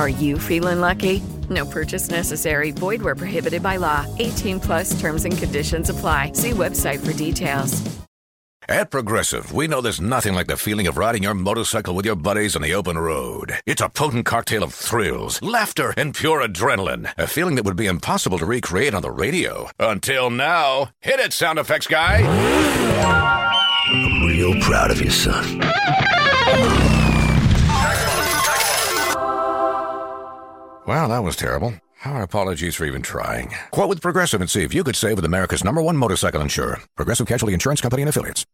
Are you feeling lucky? No purchase necessary. Void where prohibited by law. 18 plus terms and conditions apply. See website for details. At Progressive, we know there's nothing like the feeling of riding your motorcycle with your buddies on the open road. It's a potent cocktail of thrills, laughter, and pure adrenaline. A feeling that would be impossible to recreate on the radio. Until now. Hit it, sound effects guy! I'm real proud of you, son. Well, that was terrible. Our apologies for even trying. Quote with Progressive and see if you could save with America's number one motorcycle insurer, Progressive Casualty Insurance Company and Affiliates.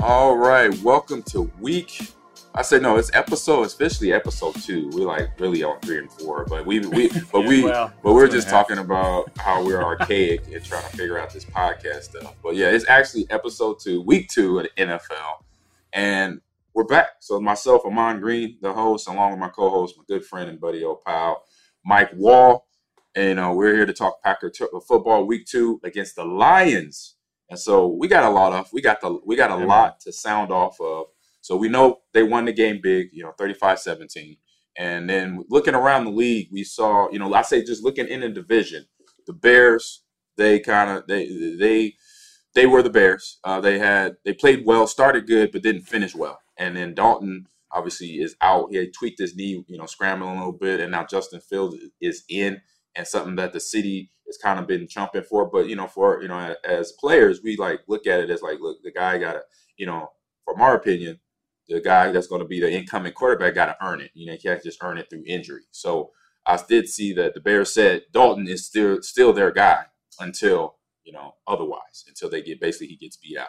All right, welcome to week. I said no, it's episode, especially episode two. We're like really on three and four, but we we but Yeah, we well, but we're just talking about how we're archaic and trying to figure out this podcast stuff. But yeah, it's actually episode two, week two of the NFL, and we're back. So myself, Ahman Green, the host, along with my co-host, my good friend and buddy, old pal, Mike Wall, and uh, we're here to talk Packer t- football week two against the Lions. And so we got a lot of we got the we got a lot to sound off of. So we know they won the game big, you know, 35-17. And then looking around the league, we saw, you know, I say just looking in the division, the Bears, they kind of they they they were the Bears. Uh, they had they played well, started good, but didn't finish well. And then Dalton obviously is out. He tweaked his knee, you know, scrambling a little bit, and now Justin Fields is in, and something that the city has kind of been chumping for. But you know, for you know, as players, we like look at it as like, look, the guy got to, you know, from our opinion, the guy that's going to be the incoming quarterback got to earn it. You know, he can't just earn it through injury. So I did see that the Bears said Dalton is still still their guy until you know otherwise, until they get basically he gets beat out.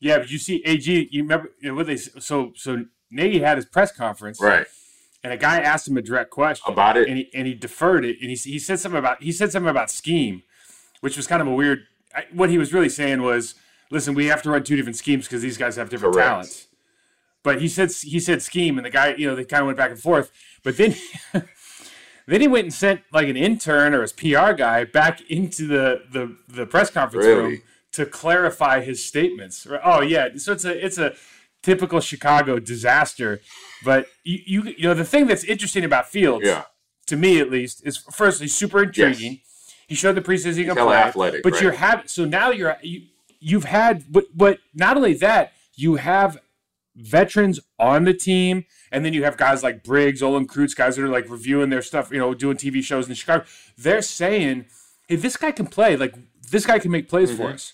Yeah, but you see, AG, you remember you know, what they so so Nagy had his press conference, Right. And a guy asked him a direct question About it? and he and he deferred it, and he he said something about he said something about scheme, which was kind of a weird. I, what he was really saying was, listen, we have to run two different schemes because these guys have different Correct. talents. But he said he said scheme, and the guy, you know, they kind of went back and forth. But then, then he went and sent like an intern or his PR guy back into the the, the press conference Really? room to clarify his statements. Oh yeah, so it's a it's a typical Chicago disaster. But you you, you know the thing that's interesting about Fields, Yeah. to me at least, is first he's super intriguing. He showed the preseason he can play, athletic, but right. you're having so now you're you you've had but but not only that you have veterans on the team, and then you have guys like Briggs, Olin Kreutz, guys that are like reviewing their stuff, you know, doing TV shows in Chicago. They're saying, "Hey, this guy can play. Like this guy can make plays Mm-hmm. for us."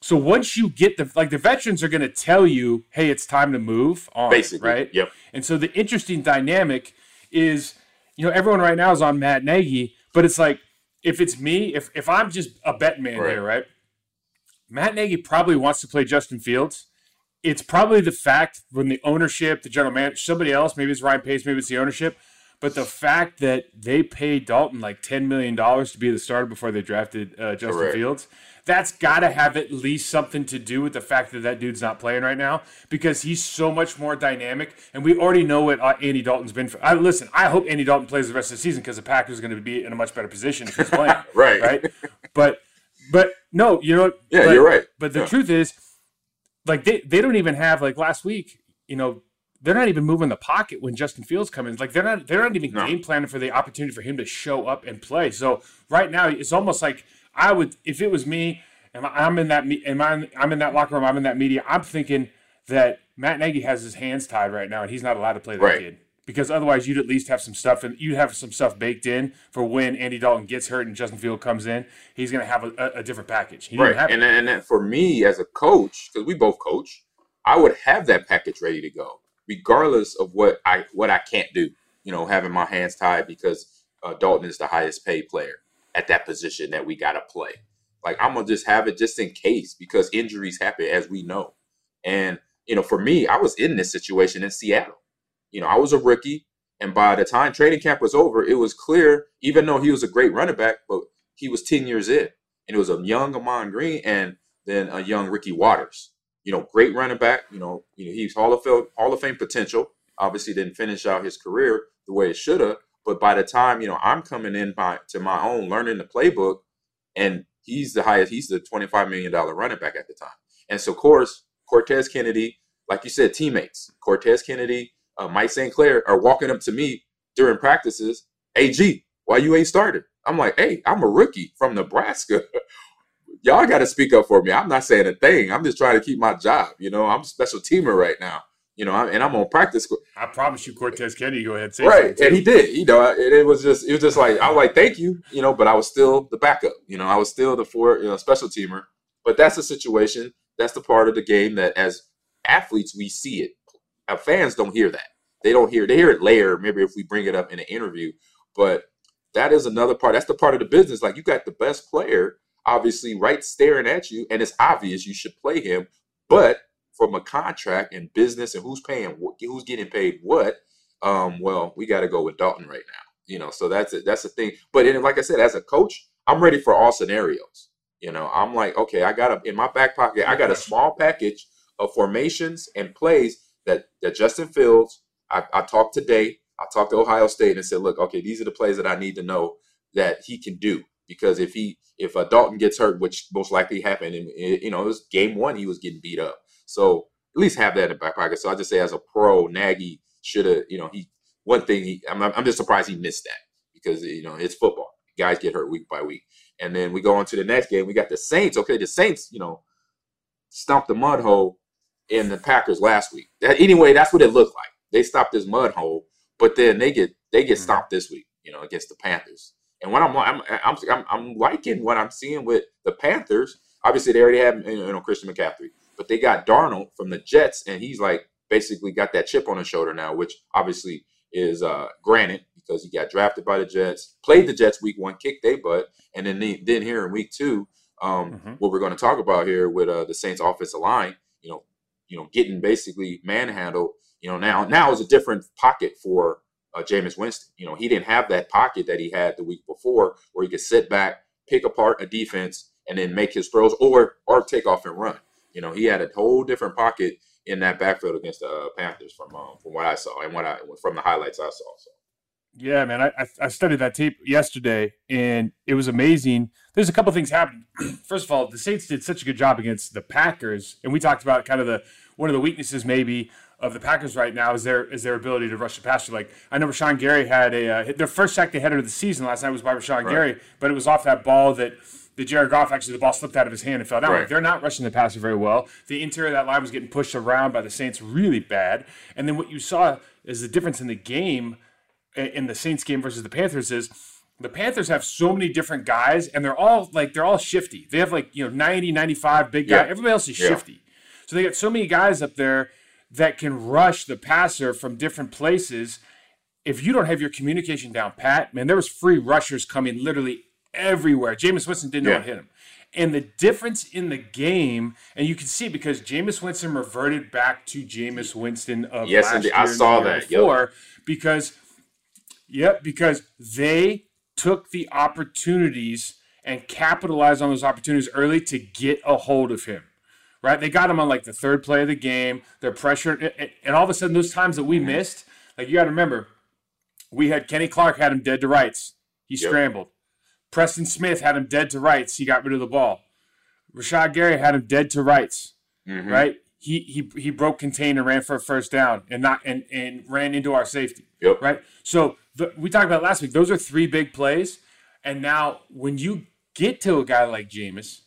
So once you get the like the veterans are going to tell you, "Hey, it's time to move on." Basically, right? yep. And so the interesting dynamic is, you know, everyone right now is on Matt Nagy, but it's like if it's me, if if I'm just a bet man Right. here, right? Matt Nagy probably wants to play Justin Fields. It's probably the fact when the ownership, the general manager, somebody else, maybe it's Ryan Pace, maybe it's the ownership, but the fact that they paid Dalton like ten million dollars to be the starter before they drafted uh, Justin Correct. Fields, that's got to have at least something to do with the fact that that dude's not playing right now because he's so much more dynamic, and we already know what uh, Andy Dalton's been. For. I listen. I hope Andy Dalton plays the rest of the season because the Packers are going to be in a much better position if he's playing. Right. Right. But but no, you know. what? Yeah, but- you're right. But the Yeah. truth is, like they they don't even have like last week. You know, they're not even moving the pocket when Justin Fields comes in. Like they're not they're not even No. game planning for the opportunity for him to show up and play. So right now it's almost like I would if it was me and I'm in that me- am I I'm in that locker room I'm in that media I'm thinking that Matt Nagy has his hands tied right now and he's not allowed to play that Right. kid because otherwise you'd at least have some stuff and you'd have some stuff baked in for when Andy Dalton gets hurt and Justin Field comes in he's going to have a, a, different package. He Right. And and then for me as a coach, because we both coach, I would have that package ready to go, regardless of what I what I can't do. You know, having my hands tied because uh, Dalton is the highest paid player at that position that we got to play. Like I'm gonna just have it just in case because injuries happen as we know. And you know, for me, I was in this situation in Seattle. You know, I was a rookie, and by the time training camp was over, it was clear, even though he was a great running back, but he was 10 years in. And it was a young Ahman Green and then a young Ricky Watters. You know, great running back. You know, you know, he's Hall of Fame, Hall of Fame potential. Obviously didn't finish out his career the way it should have. But by the time, you know, I'm coming in by to my own learning the playbook, and he's the highest, he's the $25 million running back at the time. And so, of course, Cortez Kennedy, like you said, teammates, Cortez Kennedy, uh, Mike Sinclair are walking up to me during practices. AG, why you ain't started? I'm like, hey, I'm a rookie from Nebraska. Y'all got to speak up for me. I'm not saying a thing. I'm just trying to keep my job. You know, I'm a special teamer right now. You know, and I'm on practice. I promise you, Cortez Kennedy, go ahead and say it. right, and he did. You know, and it was just, it was just like I was like, thank you. You know, but I was still the backup. You know, I was still the four, you know, special teamer. But that's the situation. That's the part of the game that, as athletes, we see it. Fans don't hear that. They don't hear. They hear it later. Maybe if we bring it up in an interview, but that is another part. That's the part of the business. Like you got the best player, obviously, right staring at you, and it's obvious you should play him. But from a contract and business and who's paying, who's getting paid what, um, well, we got to go with Dalton right now. You know, so that's it. That's the thing. But in, like I said, as a coach, I'm ready for all scenarios. You know, I'm like, okay, I got a in my back pocket, I got a small package of formations and plays that that Justin Fields. I, I talked today I talked to Ohio State and said, look, okay, these are the plays that I need to know that he can do because if he if uh, Dalton gets hurt, which most likely happened, and you know it was game one, he was getting beat up. So at least have that in back pocket. So I just say as a pro, Nagy should have, you know, he one thing he I'm, I'm just surprised he missed that because you know it's football. Guys get hurt week by week, and then we go on to the next game. We got the Saints. Okay, the Saints, you know, stumped the mud hole in the Packers last week. That, anyway, that's what it looked like. They stopped this mud hole but then they get they get mm-hmm. stopped this week, you know, against the Panthers. And what I'm I'm I'm I'm, I'm liking what I'm seeing with the Panthers. Obviously, they already have you know Christian McCaffrey, but they got Darnold from the Jets, and he's like basically got that chip on his shoulder now, which obviously is uh, granted because he got drafted by the Jets, played the Jets week one, kicked their butt, and then then here in week two, um, mm-hmm. what we're going to talk about here with uh, the Saints offensive line, you know, you know, getting basically manhandled you know, now now is a different pocket for uh, Jameis Winston. You know, he didn't have that pocket that he had the week before, where he could sit back, pick apart a defense, and then make his throws, or or take off and run. You know, he had a whole different pocket in that backfield against the uh, Panthers from um, from what I saw and what I from the highlights I saw. So. Yeah, man, I, I studied that tape yesterday, and it was amazing. There's a couple things happening. First of all, the Saints did such a good job against the Packers, and we talked about kind of the one of the weaknesses maybe of the Packers right now is their is their ability to rush the passer. Like I know Rashan Gary had a uh, their first sack they had of the season last night was by Rashan right. Gary, but it was off that ball that the Jared Goff actually the ball slipped out of his hand and fell down. Right. Like, they're not rushing the passer very well. The interior of that line was getting pushed around by the Saints really bad. And then what you saw is the difference in the game in the Saints game versus the Panthers is the Panthers have so many different guys and they're all like they're all shifty. They have like, you know, 90, 95 big guys. Yeah. Everybody else is yeah. shifty. So they got so many guys up there that can rush the passer from different places. If you don't have your communication down pat, man, there was free rushers coming literally everywhere. Jameis Winston didn't yeah. know what hit him. And the difference in the game, and you can see because Jameis Winston reverted back to Jameis Winston of yes, last year. I saw that before yep. because, yep, because they took the opportunities and capitalized on those opportunities early to get a hold of him right? They got him on like the third play of the game. They're pressured, and all of a sudden, those times that we missed, like you got to remember, we had Kenny Clark had him dead to rights. He yep. scrambled. Preston Smith had him dead to rights. He got rid of the ball. Rashan Gary had him dead to rights. Mm-hmm. Right? He he he broke container, and ran for a first down, and not and and ran into our safety. Yep. Right. So the, we talked about last week. Those are three big plays, and now when you get to a guy like Jameis,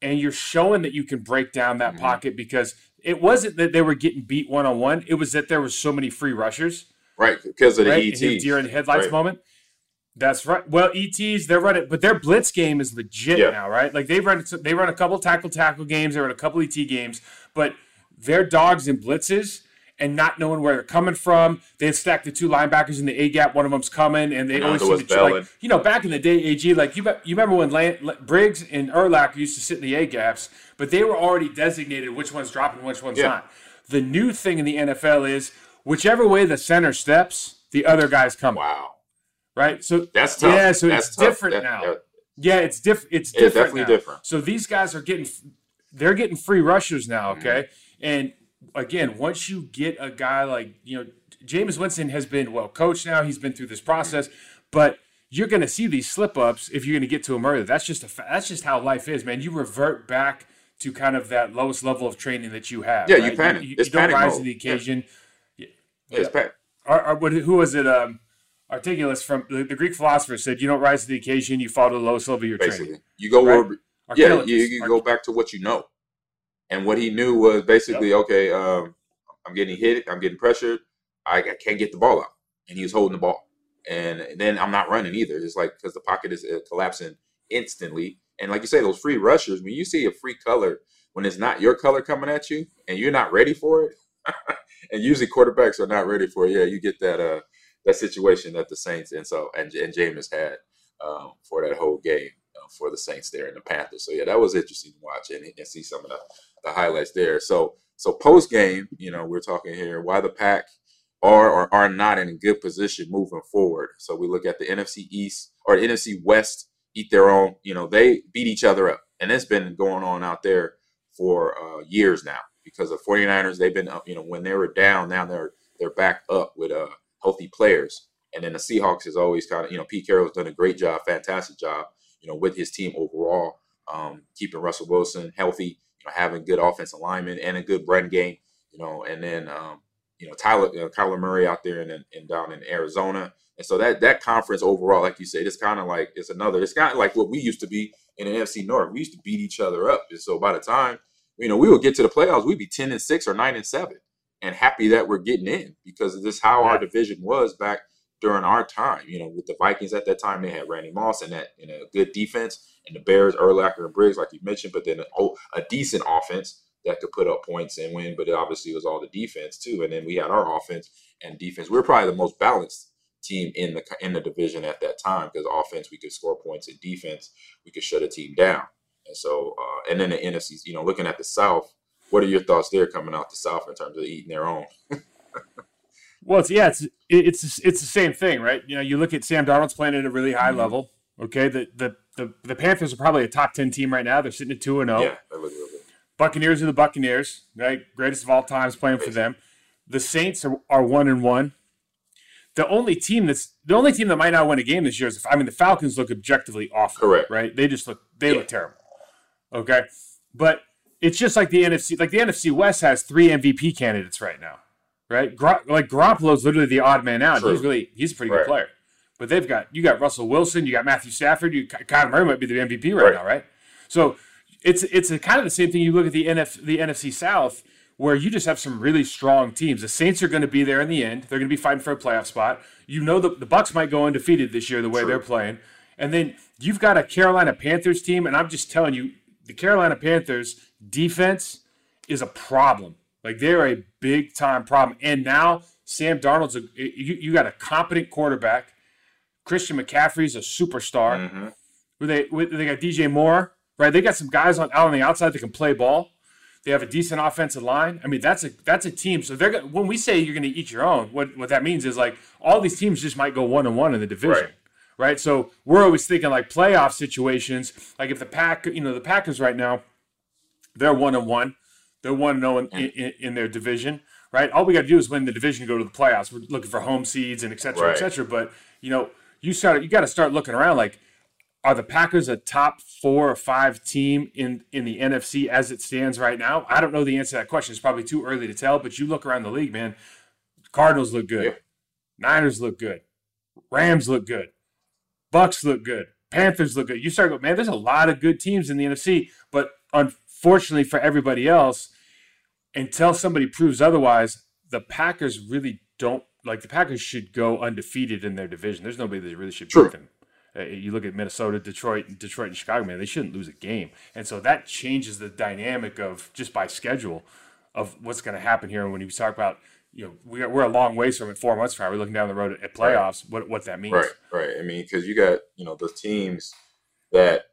and you're showing that you can break down that mm-hmm. pocket because it wasn't that they were getting beat one on one. It was that there was so many free rushers. Right, because of the right? ETs. Deer in the headlights right. moment. That's right. Well, ETs they're running, but their blitz game is legit yeah. now, right? Like they run they run a couple tackle tackle games, they run a couple ET games, but they're dogs in blitzes, and not knowing where they're coming from. They had stacked the two linebackers in the A gap. One of them's coming, and they always seem to like, you know back in the day, AG like you, you remember when Lan- Briggs and Erlach used to sit in the A gaps, but they were already designated which one's dropping, which one's Yeah. not. The new thing in the NFL is whichever way the center steps, the other guy's coming. Wow. Right? So That's tough. Yeah, so That's it's tough. different That- now. that- Yeah, it's different. It's It's different. definitely now. different. So these guys are getting, they're getting free rushers now. Mm-hmm. Okay, and again, once you get a guy like you know, Jameis Winston has been well coached now. He's been through this process, but you're going to see these slip ups if you're going to get to him early. That's just a fa- that's just how life is, man. You revert back to kind of that lowest level of training that you have. Yeah, you panic. You, It's you don't panic rise mode. to the Yeah. occasion. yeah, it's bad. Or, or who was it? Um, Archilochus from the, the Greek philosopher said, "You don't rise to the occasion; you fall to the lowest level of your Basically, training." you go Right? where. Yeah, you, you go back to what you know, and what he knew was basically okay. Um, I'm getting hit. I'm getting pressured. I, I can't get the ball out, and he was holding the ball, and then I'm not running either. It's like because the pocket is uh, collapsing instantly, and like you say, those free rushers. When you see a free color when it's not your color coming at you, and you're not ready for it, and usually quarterbacks are not ready for it. Yeah, you get that uh that situation that the Saints and so and and Jameis had um, for that whole game uh, for the Saints there and the Panthers. So yeah, that was interesting to watch and, and see some of the, the highlights there. So so post game, you know, we're talking here why the pack are or are not in a good position moving forward. So we look at the NFC East or NFC West eat their own. You know, they beat each other up, and it's been going on out there for uh, years now because the 49ers they've been up. You know, when they were down, now they're they're back up with uh, healthy players. And then the Seahawks has always kind of, you know, Pete Carroll's done a great job, fantastic job, you know, with his team overall, um, keeping Russell Wilson healthy, you know, having good offensive alignment and a good run game, you know, and then, um, you know, Tyler, know, Kyler Murray out there and, and down in Arizona. And so that that conference overall, like you said, it's kind of like it's another. It's kind of like what we used to be in the NFC North. We used to beat each other up, and so by the time you know we would get to the playoffs, we'd be ten and six or nine and seven, and happy that we're getting in because this is how our division was back during our time. You know, with the Vikings at that time, they had Randy Moss and that and a good defense, and the Bears, Urlacher and Briggs, like you mentioned, but then a, a decent offense that could put up points and win. But it obviously was all the defense too, and then we had our offense and defense. We are probably the most balanced team in the in the division at that time because offense we could score points and defense we could shut a team down. And so, uh, and then the NFC, you know, looking at the South, what are your thoughts there coming out the South in terms of eating their own? Well, it's yeah, it's it's it's the same thing, right? You know, you look at Sam Darnold's playing at a really high Mm-hmm. level. Okay, the, the the the Panthers are probably a top ten team right now. They're sitting at two and zero. Yeah, real good. Buccaneers are the Buccaneers, right? Greatest of all times playing for them. The Saints are, are one and one. The only team that's the only team that might not win a game this year is I mean the Falcons look objectively awful. Correct. Right? They just look they Yeah. look terrible. Okay. But it's just like the NFC like the NFC West has three MVP candidates right now. Right? Gro- like Garoppolo's literally the odd man out. True. He's really he's a pretty Right. good player. But they've got you got Russell Wilson, you got Matthew Stafford, you Kyler Murray might be the MVP right, Right. now, right? So it's it's a, kind of the same thing. You look at the NF, the NFC South, where you just have some really strong teams. The Saints are going to be there in the end. They're going to be fighting for a playoff spot. You know the the Bucs might go undefeated this year the way they're playing, and then you've got a Carolina Panthers team. And I'm just telling you, the Carolina Panthers defense is a problem. Like they're a big time problem. And now Sam Darnold's a you, you got a competent quarterback. Christian McCaffrey's a superstar. Mm-hmm. Where they where they got DJ Moore, right? They got some guys on out on the outside that can play ball. They have a decent offensive line. I mean, that's a that's a team. So they're when we say you're going to eat your own, what what that means is like all these teams just might go one and one in the division, Right. right? So we're always thinking like playoff situations. Like if the pack, you know, the Packers right now, they're one and one. They're one and zero in, in, in their division, right? All we got to do is win the division, to go to the playoffs. We're looking for home seeds and et cetera, et cetera. But you know, you start you got to start looking around. Like, are the Packers a top four or five team in in the NFC as it stands right now? I don't know the answer to that question. It's probably too early to tell. But you look around the league, man. Cardinals look good. Yeah. Niners look good. Rams look good. Bucs look good. Panthers look good. You start going, man, there's a lot of good teams in the NFC, but unfortunately for everybody else, until somebody proves otherwise, the Packers really don't like the Packers should go undefeated in their division. There's nobody that really should True. beat them. Uh, you look at Minnesota, Detroit, Detroit, and Chicago. Man, they shouldn't lose a game, and so that changes the dynamic of just by schedule of what's going to happen here. And when you talk about you know we are, we're a long ways from it. Four months from now, we're looking down the road at playoffs. What what that means? Right, right. I mean, because you got you know the teams that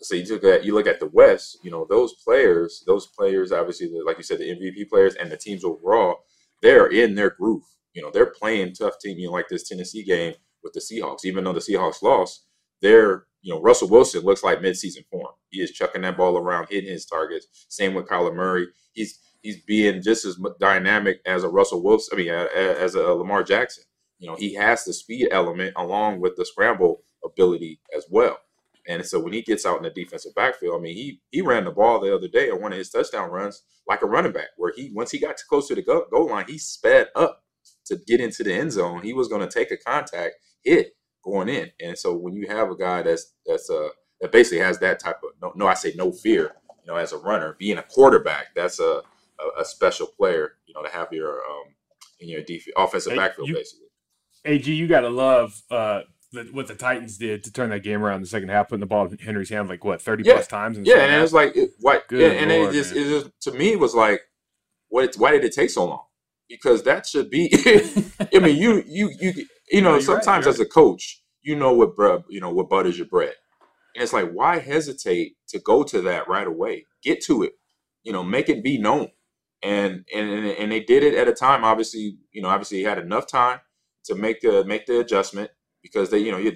so you look at you look at the West. You know those players, those players, obviously, like you said, the MVP players and the teams overall, they're in their groove. You know, they're playing tough team. You know, like this Tennessee game with the Seahawks. Even though the Seahawks lost, they're you know Russell Wilson looks like midseason form. He is chucking that ball around, hitting his targets. Same with Kyler Murray. He's he's being just as dynamic as a Russell Wilson. I mean, as a Lamar Jackson. You know, he has the speed element along with the scramble ability as well. And so when he gets out in the defensive backfield, I mean, he he ran the ball the other day on one of his touchdown runs like a running back, where he once he got too close to the goal, goal line, he sped up to get into the end zone. He was going to take a contact hit going in. And so when you have a guy that's that's uh that basically has that type of no, no I say no fear, you know, as a runner, being a quarterback, that's a a, a special player, you know, to have your um in your def- offensive hey, backfield you, basically. Ag, you got to love uh the, what the Titans did to turn that game around in the second half, putting the ball in Henry's hand like what thirty yeah. plus times. yeah, and it was like it, what? Yeah, and Lord, it just man. it just to me was like, what? Why did it take so long? Because that should be. I mean, you you you you know, no, sometimes right, as a coach, you know what bread, you know what butters your bread, and it's like why hesitate to go to that right away? Get to it, you know, make it be known, and and and they did it at a time. Obviously, you know, obviously he had enough time to make the make the adjustment because they, you know,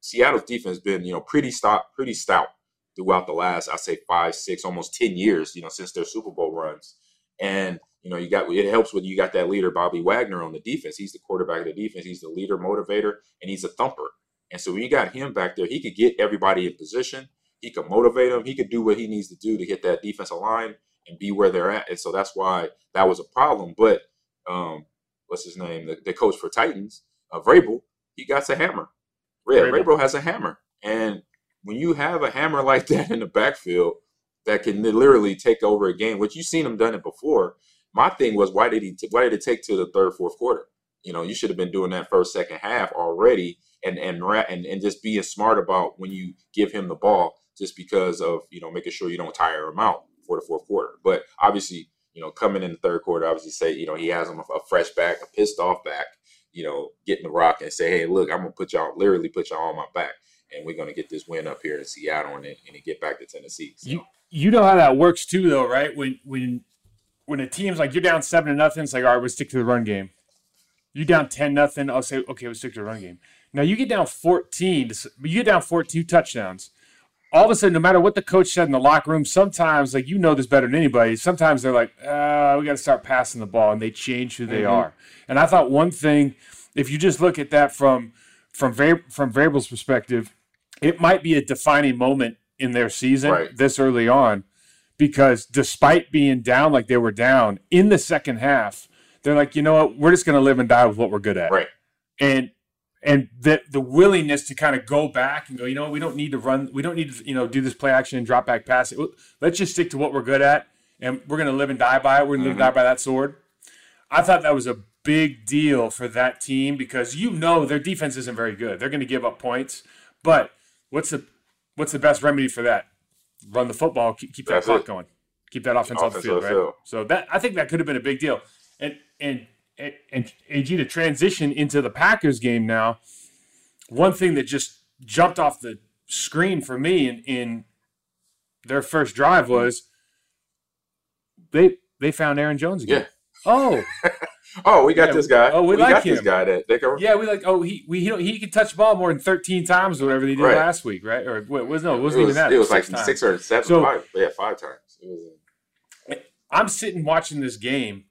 Seattle's defense has been, you know, pretty stout, pretty stout throughout the last, I say, five, six, almost ten years, you know, since their Super Bowl runs. And you know, you got it helps when you got that leader Bobby Wagner on the defense. He's the quarterback of the defense. He's the leader, motivator, and he's a thumper. And so when you got him back there, he could get everybody in position. He could motivate them. He could do what he needs to do to hit that defensive line and be where they're at. And so that's why that was a problem. But um, what's his name? The, the coach for Titans, uh, Vrabel, he got a hammer. Yeah, Vrabel has a hammer, and when you have a hammer like that in the backfield that can literally take over a game, which you've seen him done it before. My thing was why did he? T- why did it take to the third, fourth quarter? You know, you should have been doing that first, second half already, and and and and just being smart about when you give him the ball, just because of you know making sure you don't tire him out for the fourth quarter. But obviously, you know, coming in the third quarter, obviously say you know he has him a, a fresh back, a pissed off back, you know, get in the rock and say, hey, look, I'm gonna put y'all literally put y'all on my back, and we're gonna get this win up here in Seattle and, and get back to Tennessee. So. You you know how that works too, though, right? When when when a team's like you're down seven to nothing, it's like all right, we'll stick to the run game. You down ten nothing, I'll say okay, we'll stick to the run game. Now you get down fourteen, you get down fourteen touchdowns. All of a sudden, no matter what the coach said in the locker room, sometimes like you know this better than anybody. Sometimes they're like, uh, we got to start passing the ball, and they change who they mm-hmm. are. And I thought one thing, if you just look at that from from from Vrabel's perspective, it might be a defining moment in their season right. this early on, because despite being down like they were down in the second half, they're like, you know what, we're just going to live and die with what we're good at, right? And and the the willingness to kind of go back and go, you know, we don't need to run, we don't need to, you know, do this play action and drop back pass. Let's just stick to what we're good at, and we're going to live and die by it. We're going to mm-hmm. live and die mm-hmm. by that sword. I thought that was a big deal for that team because you know their defense isn't very good. They're going to give up points, but what's the what's the best remedy for that? Run the football, keep, keep that clock it. going, keep that offense, off the field, right? Field. So that I think that could have been a big deal. And and and, AG to transition into the Packers game now. One thing that just jumped off the screen for me in, in their first drive was they they found Aaron Jones again. Yeah. Oh, oh, we got yeah, this guy. Oh, we, we like got him. this guy that they can... Yeah, we like. Oh, he we he, he could touch the ball more than thirteen times or whatever they did right. last week, right? Or what was no, it wasn't it was, even that. It was six like times. six or seven. So, five, yeah, five times. Was... I'm sitting watching this game,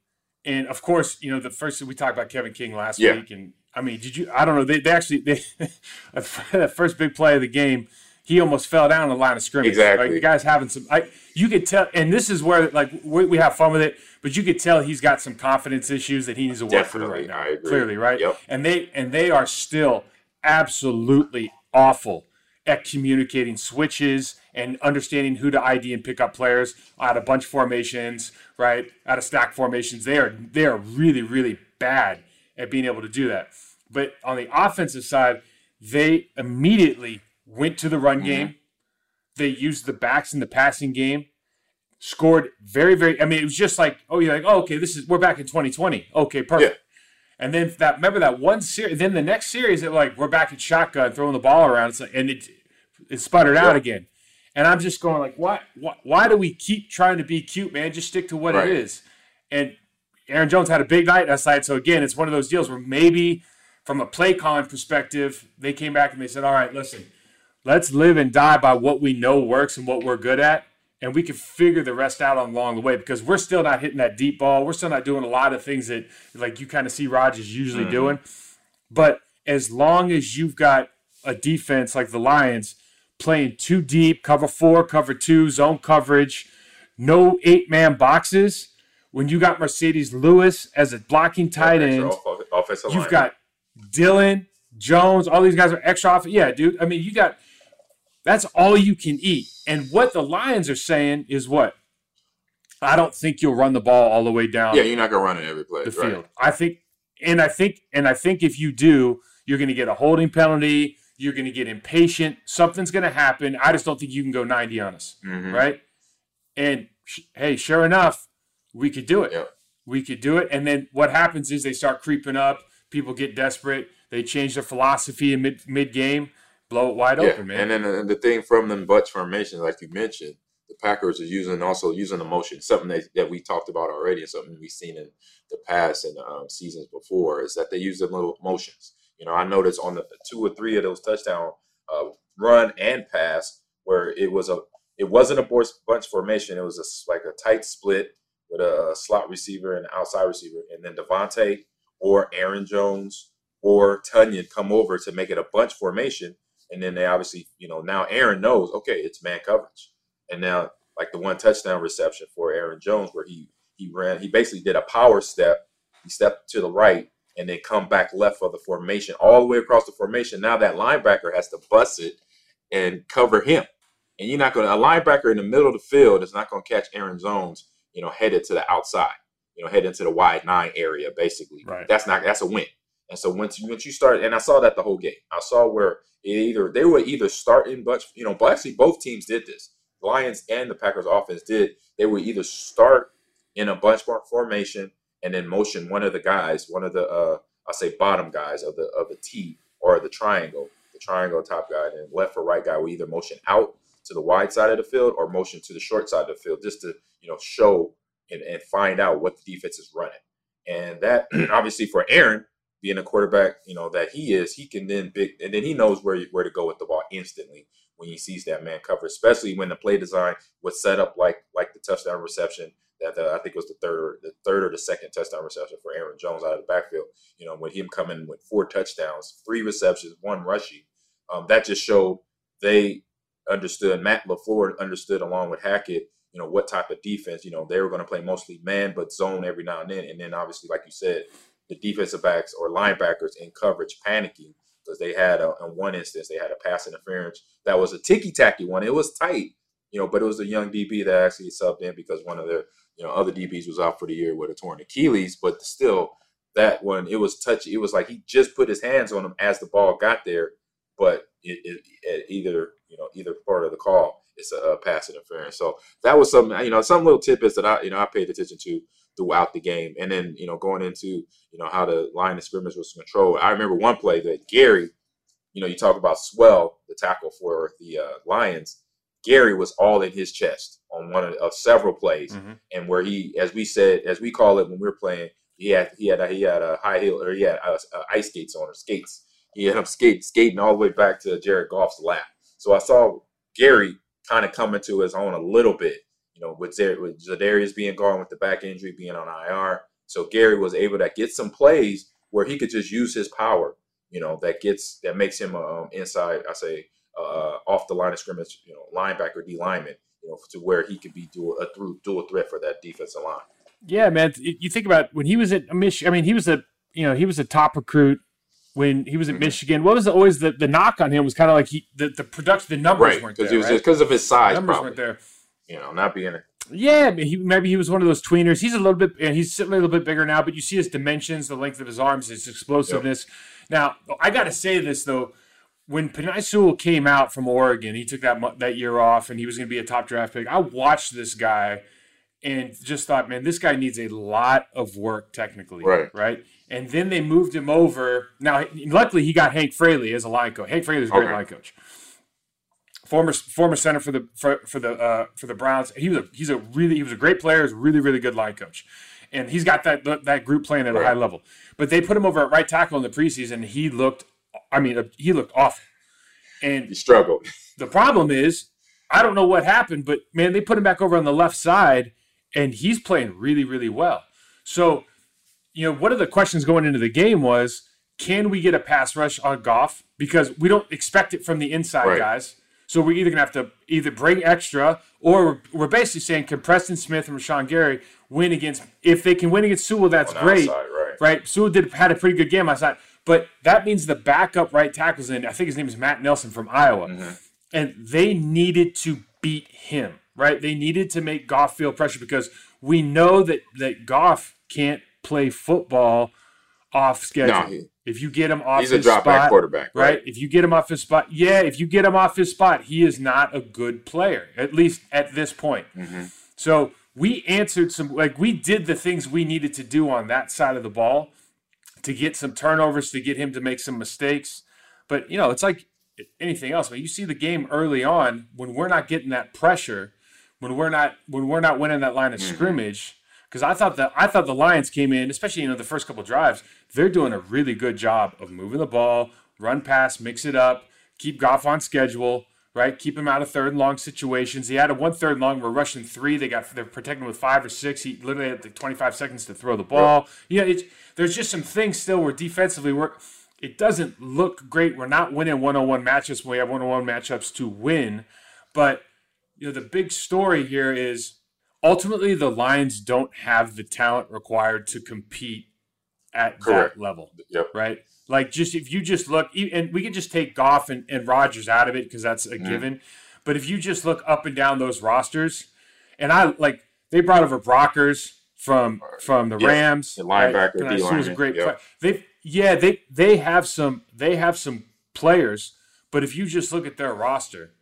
and of course, you know the first we talked about Kevin King last yeah. week, and I mean, did you? I don't know. They, they actually they that first big play of the game he almost fell down the line of scrimmage. Exactly. Like the guy's having some. I you could tell, and this is where like we, we, have fun with it, but you could tell he's got some confidence issues that he needs to work Definitely, through right now. Clearly, right? Yep. And they and they are still absolutely awful at communicating switches and understanding who to ID and pick up players out of bunch formations, right? Out of stack formations. They are they are really really bad at being able to do that. But on the offensive side, they immediately went to the run mm-hmm. game. They used the backs in the passing game. scored very, very. I mean, it was just like, oh, you're like, oh, okay, this is we're back in 2020. Okay, perfect. Yeah. And then that remember that one series. Then the next series, it like we're back in shotgun, throwing the ball around, it's like, and it it sputtered out again. And I'm just going like, why, why, why do we keep trying to be cute, man? Just stick to what Right. it is. And Aaron Jones had a big night last night. So again, it's one of those deals where maybe from a play con perspective, they came back and they said, all right, listen, let's live and die by what we know works and what we're good at. And we can figure the rest out along the way because we're still not hitting that deep ball. We're still not doing a lot of things that like you kind of see Rodgers usually mm-hmm. doing. But as long as you've got a defense like the Lions playing too deep, cover four, cover two, zone coverage, no eight man boxes, when you got Marcedes Lewis as a blocking tight end, off- offensive you've line. got Dillon, Jones, all these guys are extra off. Yeah, dude. I mean, you got that's all you can eat. And what the Lions are saying is what? I don't think you'll run the ball all the way down yeah, you're not gonna run it every play. the right. field. I think, and I think, and I think if you do, you're going to get a holding penalty. You're going to get impatient. Something's going to happen. I just don't think you can go 90 on us, Mhm. right? And sh- hey, sure enough, we could do it. Yep. We could do it. And then what happens is they start creeping up. People get desperate. They change their philosophy in mid mid game, blow it wide Yeah, open, man. and then uh, the thing from them bunch formations, like you mentioned, the Packers are using also using emotion, something that, that we talked about already, and something we've seen in the past and um, seasons before, is that they use them little motions. You know, I noticed on the two or three of those touchdown uh, run and pass where it was a it wasn't a bunch formation, it was a, like a tight split with a, slot receiver and an outside receiver, and then Davante or Aaron Jones or Tonyan come over to make it a bunch formation. And then they obviously, you know, now Aaron knows, okay, it's man coverage. And now, like the one touchdown reception for Aaron Jones, where he he ran, he basically did a power step. He stepped to the right and then come back left for the formation, all the way across the formation. Now that linebacker has to bust it and cover him. And you're not going to, a linebacker in the middle of the field is not going to catch Aaron Jones, you know, headed to the outside, you know, head into the wide nine area, basically. Right. That's not, that's a win. And so once you, once you start, and I saw that the whole game, I saw where it either, they were either starting bunch, you know, but actually both teams did this. Lions and the Packers offense did. They would either start in a bunch for- formation and then motion one of the guys, one of the, uh, I say bottom guys of the, of the T or the triangle, the triangle top guy, and left or right guy will either motion out to the wide side of the field or motion to the short side of the field just to, you know, show and, and find out what the defense is running. And that obviously for Aaron, being a quarterback, you know, that he is, he can then big and then he knows where where to go with the ball instantly when he sees that man cover, especially when the play design was set up like like the touchdown reception that the, I think was the third or the third or the second touchdown reception for Aaron Jones out of the backfield. You know, with him coming with four touchdowns, three receptions, one rushing, um, that just showed they understood. Matt Lafleur understood along with Hackett. You know what type of defense. You know they were going to play mostly man, but zone every now and then. And then obviously, like you said, the defensive backs or linebackers in coverage panicking because they had a, in one instance they had a pass interference that was a ticky tacky one. It was tight, you know, but it was a young DB that actually subbed in because one of their you know other DBs was out for the year with a torn Achilles. But still, that one it was touchy. It was like he just put his hands on him as the ball got there, but it, it, it either you know either part of the call it's a, a pass interference. So that was some you know some little tidbits that I you know I paid attention to throughout the game, and then you know going into you know how the line of scrimmage was controlled. I remember one play that Gary, you know, you talk about Sewell, the tackle for the uh, Lions. Gary was all in his chest on one of, of several plays, Mhm. and where he, as we said, as we call it when we are playing, he had he had a, he had a high heel or he had uh, uh, ice skates on or skates. He had him skate skating all the way back to Jared Goff's lap. So I saw Gary kind of coming to his own a little bit, you know, with, Zer- with Za'Darius being gone with the back injury, being on IR. So Gary was able to get some plays where he could just use his power, you know, that gets that makes him um, inside. I say uh, off the line of scrimmage, you know, linebacker, D lineman, you know, to where he could be dual a through dual threat for that defensive line. Yeah, man. You think about when he was at Michigan. I mean, he was a you know he was a top recruit when he was at Mhm. Michigan. What was the, always the, the knock on him was kind of like he the, the production, the numbers Right, weren't because there. was right? because of his size, numbers probably. weren't there. You know, not being a Yeah, he maybe he was one of those tweeners. He's a little bit, and he's certainly a little bit bigger now. But you see his dimensions, the length of his arms, his explosiveness. Now, I got to say this though, when Penei Sewell came out from Oregon, he took that that year off, and he was going to be a top draft pick. I watched this guy and just thought, man, this guy needs a lot of work technically, Right. Right. And then they moved him over. Now, luckily, he got Hank Fraley as a line coach. Hank Fraley is a great Okay. line coach. Former former center for the for, for the uh, for the Browns. He was a, he's a really he was a great player. He's a really really good line coach, and he's got that that group playing at a high level. But they put him over at right tackle in the preseason. He looked, I mean, uh, he looked awful. And He struggled. the problem is, I don't know what happened, but man, they put him back over on the left side, and he's playing really, really well. So, you know, one of the questions going into the game was, can we get a pass rush on Goff? Because we don't expect it from the inside Right. guys. So we're either gonna have to either bring extra, or we're, basically saying, can Preston Smith and Rashan Gary win against? If they can win against Sewell, that's great outside, right. right? Sewell did had a pretty good game last night, but that means the backup right tackles in. I think his name is Matt Nelson from Iowa, Mm-hmm. and they needed to beat him, right? They needed to make Goff feel pressure because we know that that Goff can't play football off schedule. No, if you get him off He's a his drop back spot, quarterback, right? right? If you get him off his spot, yeah. If you get him off his spot, he is not a good player, at least at this point. Mm-hmm. So we answered some, like we did the things we needed to do on that side of the ball to get some turnovers, to get him to make some mistakes. But you know, it's like anything else. When you see the game early on, when we're not getting that pressure, when we're not when we're not winning that line of mm-hmm. scrimmage. Because I thought that I thought the Lions came in, especially you know the first couple drives, they're doing a really good job of moving the ball, run pass, mix it up, keep Goff on schedule, right? Keep him out of third and long situations. He had a one third and long. We're rushing three. They got they're protecting with five or six. He literally had like 25 seconds to throw the ball. Yeah, it's, there's just some things still where defensively we're it doesn't look great. We're not winning one on one matchups when we have one on one matchups to win. But you know the big story here is ultimately the Lions don't have the talent required to compete at Correct. that level Yep. right? Like just if you just look, and we can just take Goff and, and Rodgers out of it because that's a Mm-hmm. given. But if you just look up and down those rosters, and I like they brought over Brockers from from the Yeah, Rams, the linebacker, And I D assume he's a great yeah. player. They yeah they they have some they have some players, but if you just look at their roster,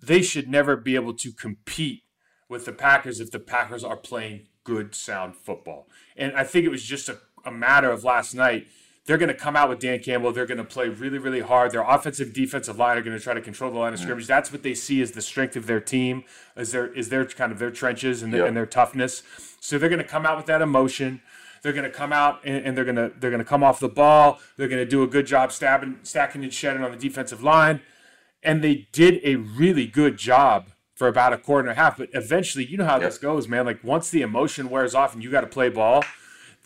they should never be able to compete with the Packers if the Packers are playing good, sound football. And I think it was just a, a matter of last night. They're going to come out with Dan Campbell. They're going to play really, really hard. Their offensive, defensive line are going to try to control the line of mm. scrimmage. That's what they see as the strength of their team, is their is their kind of their trenches and, their Yeah. and their toughness. So they're going to come out with that emotion. They're going to come out and, and they're going to they're going to come off the ball. They're going to do a good job stabbing, stacking and shedding on the defensive line and they did a really good job for about a quarter and a half. But eventually, you know how this goes, man. Like once the emotion wears off and you got to play ball,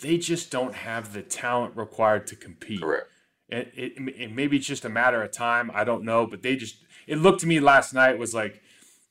they just don't have the talent required to compete. Correct. And it, it, maybe it's just a matter of time. I don't know, but they just it looked to me last night was like,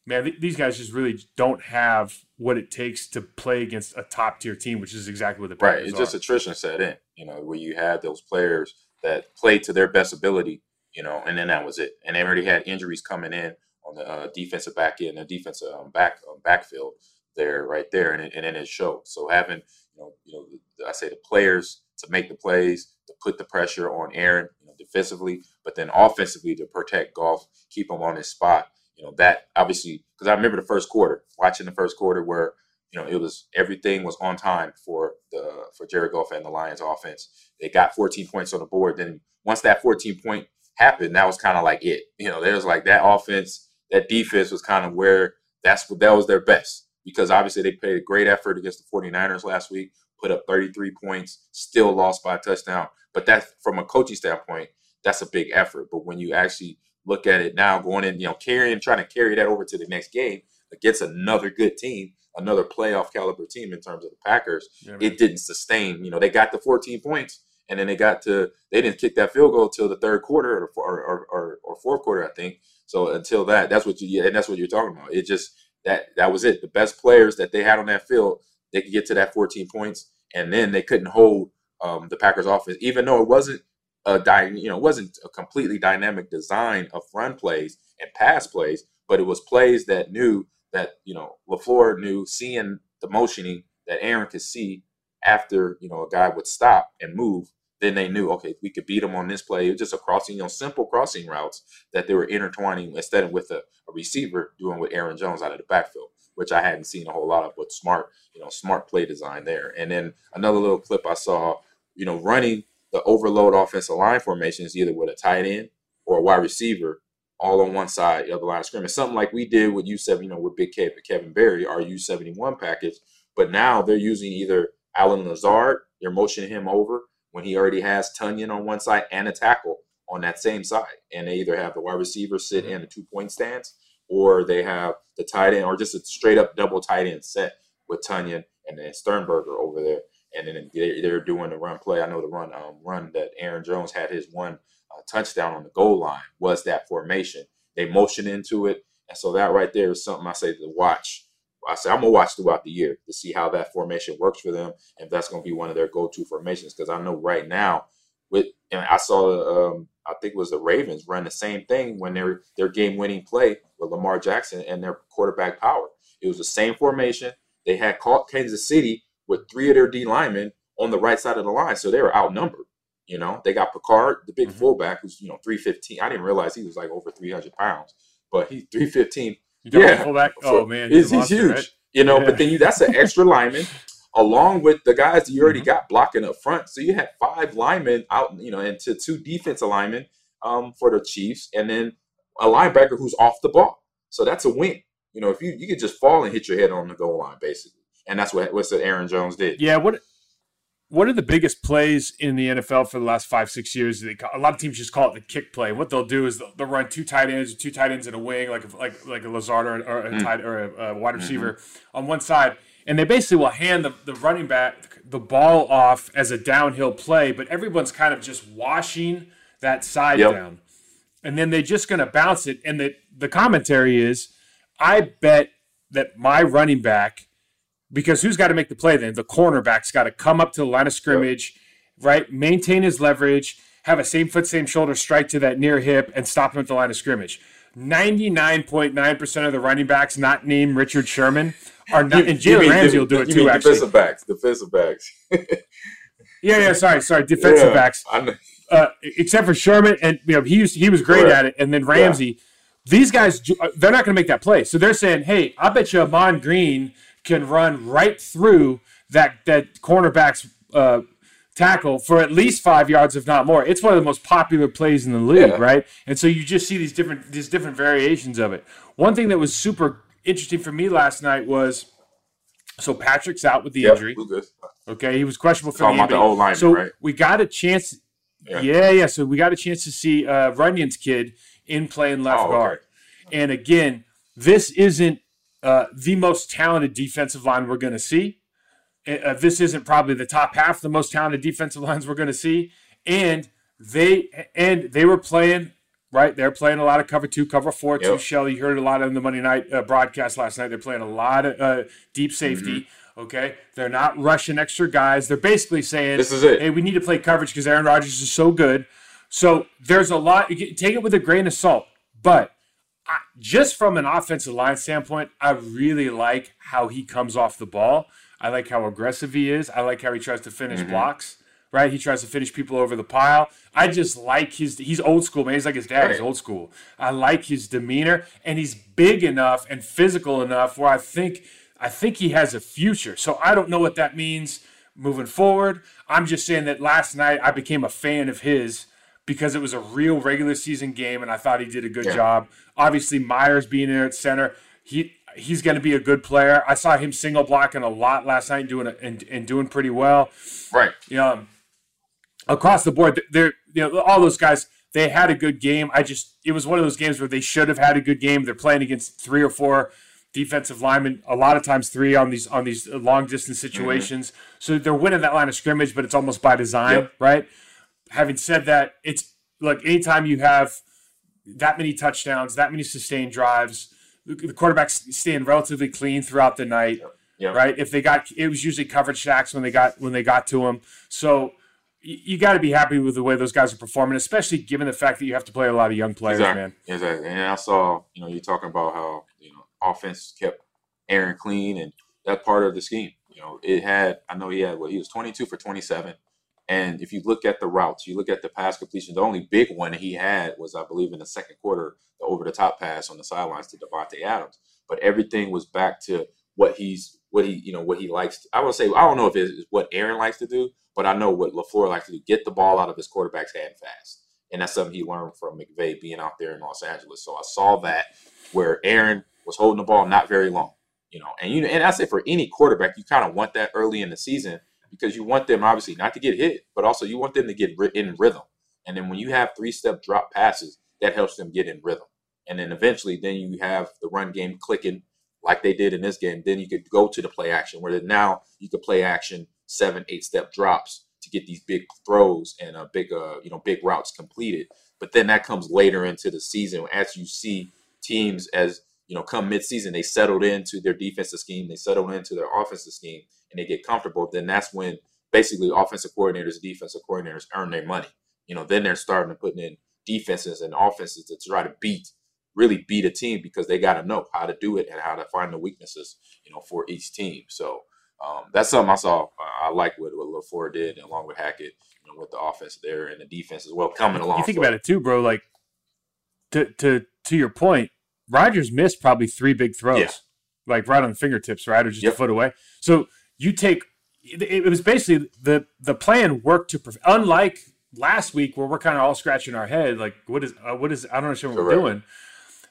man, th- these guys just really don't have what it takes to play against a top tier team, which is exactly what the Right. Packers It's just are. attrition set in, you know, where you had those players that played to their best ability, you know, and then that was it. And they already had injuries coming in on the uh, defensive back end, the defensive um, back um, backfield there, right there, and, it, and then it showed. So having, you know, you know, the, I say the players to make the plays, to put the pressure on Aaron, you know, defensively, but then offensively to protect Goff, keep him on his spot. You know, that obviously because I remember the first quarter, watching the first quarter where you know, it was everything was on time for the for Jared Goff and the Lions offense. They got 14 points on the board. Then once that 14 point happened, that was kind of like it. You know, there was like that offense, that defense was kind of where that's what that was their best because obviously they played a great effort against the 49ers last week, put up 33 points, still lost by a touchdown. But that's from a coaching standpoint, that's a big effort. But when you actually look at it now, going in, you know, carrying, trying to carry that over to the next game against another good team, another playoff caliber team in terms of the Packers, Yeah, it didn't sustain. You know, they got the 14 points, and then they got to they didn't kick that field goal till the third quarter or or, or, or, fourth quarter, I think. So until that, that's what you yeah, and that's what you're talking about. It just that that was it. The best players that they had on that field, they could get to that 14 points, and then they couldn't hold um, the Packers offense, even though it wasn't a dy- you know wasn't a completely dynamic design of run plays and pass plays, but it was plays that knew that you know Lafleur knew seeing the motioning that Aaron could see after you know a guy would stop and move then they knew, okay, we could beat them on this play. It was just a crossing, you know, simple crossing routes that they were intertwining instead of with a, a receiver doing with Aaron Jones out of the backfield, which I hadn't seen a whole lot of, but smart, you know, smart play design there. And then another little clip I saw, you know, running the overload offensive line formations either with a tight end or a wide receiver all on one side of the line of scrimmage. Something like we did with U7, you know, with Big Kevin, Kevin Barry, our U71 package. But now they're using either Allen Lazard, they're motioning him over when he already has Tonyan on one side and a tackle on that same side. And they either have the wide receiver sit in a two point stance or they have the tight end or just a straight up double tight end set with Tonyan and then Sternberger over there. And then they're doing the run play. I know the run um, run that Aaron Jones had his one uh, touchdown on the goal line was that formation. They motion into it. And so that right there is something I say to watch. I said, I'm gonna watch throughout the year to see how that formation works for them, and that's gonna be one of their go-to formations. Because I know right now, with and I saw, um, I think it was the Ravens run the same thing when their their game-winning play with Lamar Jackson and their quarterback power. It was the same formation. They had caught Kansas City with three of their D linemen on the right side of the line, so they were outnumbered. You know, they got Ricard, the big mm-hmm. fullback, who's you know three fifteen. I didn't realize he was like over three hundred pounds, but he's fifteen. Yeah, fullback. Oh man, he's, he's, huge. Right? You know, yeah. but then you that's an extra lineman along with the guys that you already mm-hmm. got blocking up front. So you had five linemen out, you know, into two defensive linemen um, for the Chiefs, and then a linebacker who's off the ball. So that's a win. You know, if you you could just fall and hit your head on the goal line, basically, and that's what what Aaron Jones did. Yeah. What what are the biggest plays in the NFL for the last five, six years? They call, a lot of teams just call it the kick play. What they'll do is they'll, they'll run two tight ends, two tight ends in a wing, like like like a Lazard or, or a mm. tight or a, a wide mm-hmm. receiver mm-hmm. on one side, and they basically will hand the, the running back the ball off as a downhill play, but everyone's kind of just washing that side yep. down, and then they're just going to bounce it. And the the commentary is, I bet that my running back because who's got to make the play then? The cornerback's got to come up to the line of scrimmage, yep. right? Maintain his leverage, have a same foot, same shoulder strike to that near hip, and stop him at the line of scrimmage. 99.9% of the running backs not named Richard Sherman are not, and Jalen Ramsey will do it too, actually. Defensive backs, defensive backs. yeah, yeah, sorry, sorry, defensive yeah, backs. Uh, except for Sherman, and you know he was he was great Correct. at it, and then Ramsey. Yeah. These guys, they're not going to make that play. So they're saying, "Hey, I bet you Ahman Green can run right through that that cornerback's uh, tackle for at least five yards, if not more. It's one of the most popular plays in the league, yeah. right? And so you just see these different these different variations of it. One thing that was super interesting for me last night was so Patrick's out with the yep, injury. Okay, he was questionable for the, the line, So right? we got a chance. Yeah. yeah. yeah, So we got a chance to see uh, Runyan's kid in playing left oh, guard, okay. and again, this isn't uh, the most talented defensive line we're going to see. Uh, uh, this isn't probably the top half of the most talented defensive lines we're going to see, and they and they were playing right. They're playing a lot of cover two, cover four, yep. two shell. You heard a lot on the Monday night uh, broadcast last night. They're playing a lot of uh, deep safety. Mm-hmm. Okay, they're not rushing extra guys. They're basically saying, "This is it. Hey, we need to play coverage because Aaron Rodgers is so good." So there's a lot. Take it with a grain of salt, but just from an offensive line standpoint, I really like how he comes off the ball. I like how aggressive he is. I like how he tries to finish mm-hmm. blocks. Right, he tries to finish people over the pile. I just like his. He's old school, man. He's like his dad. Right. He's old school. I like his demeanor, and he's big enough and physical enough where I think I think he has a future. So I don't know what that means moving forward. I'm just saying that last night I became a fan of his because it was a real regular season game, and I thought he did a good yeah. job. Obviously, Myers being there at center, he he's going to be a good player. I saw him single blocking a lot last night, doing and, and doing pretty well. Right. You know, across the board, they're you know all those guys. They had a good game. I just it was one of those games where they should have had a good game. They're playing against three or four defensive linemen, a lot of times three on these on these long distance mm-hmm. situations. Mm-hmm. So they're winning that line of scrimmage, but it's almost by design, yep. right? Having said that, it's like anytime you have that many touchdowns, that many sustained drives, the quarterbacks staying relatively clean throughout the night. Yep. Right. If they got, it was usually coverage sacks when they got when they got to them. So you, you got to be happy with the way those guys are performing, especially given the fact that you have to play a lot of young players, exactly. man. Exactly. And I saw, you know, you're talking about how you know offense kept Aaron clean, and that part of the scheme. You know, it had. I know he had what he was 22 for 27 And if you look at the routes, you look at the pass completion, the only big one he had was, I believe, in the second quarter, the over the top pass on the sidelines to Davante Adams. But everything was back to what he's what he you know what he likes. I would say I don't know if it's what Aaron likes to do, but I know what LaFleur likes to do: get the ball out of his quarterback's hand fast, and that's something he learned from McVay being out there in Los Angeles. So I saw that where Aaron was holding the ball not very long, you know, and you and I say for any quarterback, you kind of want that early in the season because you want them obviously not to get hit, but also you want them to get in rhythm. And then when you have three step drop passes, that helps them get in rhythm. And then eventually, then you have the run game clicking like they did in this game. Then you could go to the play action where now you could play action seven, eight step drops to get these big throws and a big, uh, you know, big routes completed. But then that comes later into the season as you see teams as you know come midseason they settled into their defensive scheme, they settled into their offensive scheme, and they get comfortable. Then that's when basically offensive coordinators, defensive coordinators earn their money. You know, then they're starting to put in defenses and offenses to try to beat really beat a team because they got to know how to do it and how to find the weaknesses, you know, for each team. So um, that's something I saw. I like what, what LaFleur did along with Hackett, you know, with the offense there and the defense as well coming along. You think about it too, bro. Like to to to your point, Rodgers missed probably three big throws, yeah. like right on the fingertips, right, or just yep. a foot away. So you take it, was basically the the plan worked to unlike last week where we're kind of all scratching our head like what is uh, what is I don't understand what Correct. we're doing.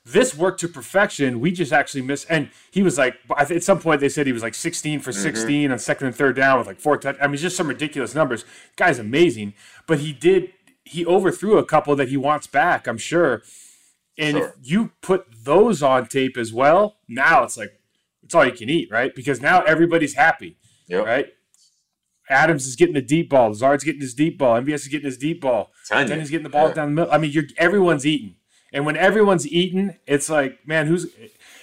This worked to perfection. We just actually missed. And he was like, at some point, they said he was like 16 for mm-hmm. 16 on second and third down with like four touch. I mean, just some ridiculous numbers. Guy's amazing. But he did, he overthrew a couple that he wants back, I'm sure. And sure. if you put those on tape as well, now it's like, it's all you can eat, right? Because now everybody's happy, yep. right? Adams is getting the deep ball. Zard's getting his deep ball. MVS is getting his deep ball. He's getting the ball yeah. down the middle. I mean, you're everyone's eating. And when everyone's eating, it's like, man, who's?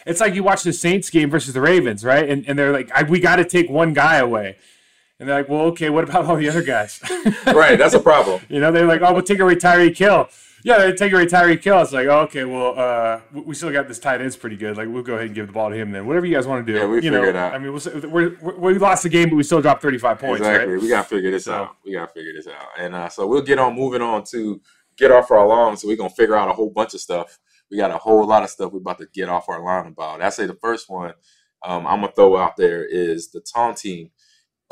It's like you watch the Saints game versus the Ravens, right? And and they're like, we got to take one guy away. And they're like, well, okay, what about all the other guys? right, that's a problem. you know, they're like, oh, we'll take away Tyreek Hill. Yeah, they take away Tyreek Hill. It's like, oh, okay, well, uh, we still got this tight end's pretty good. Like, we'll go ahead and give the ball to him then. Whatever you guys want to do. Yeah, we you figure know, it out. I mean, we're, we're, we lost the game, but we still dropped 35 points. Exactly. Right? We got to figure this so. out. We got to figure this out. And uh, so we'll get on moving on to get off our lawn. So we're going to figure out a whole bunch of stuff we got a whole lot of stuff we're about to get off our line about. I say the first one um, I'm gonna throw out there is the taunting.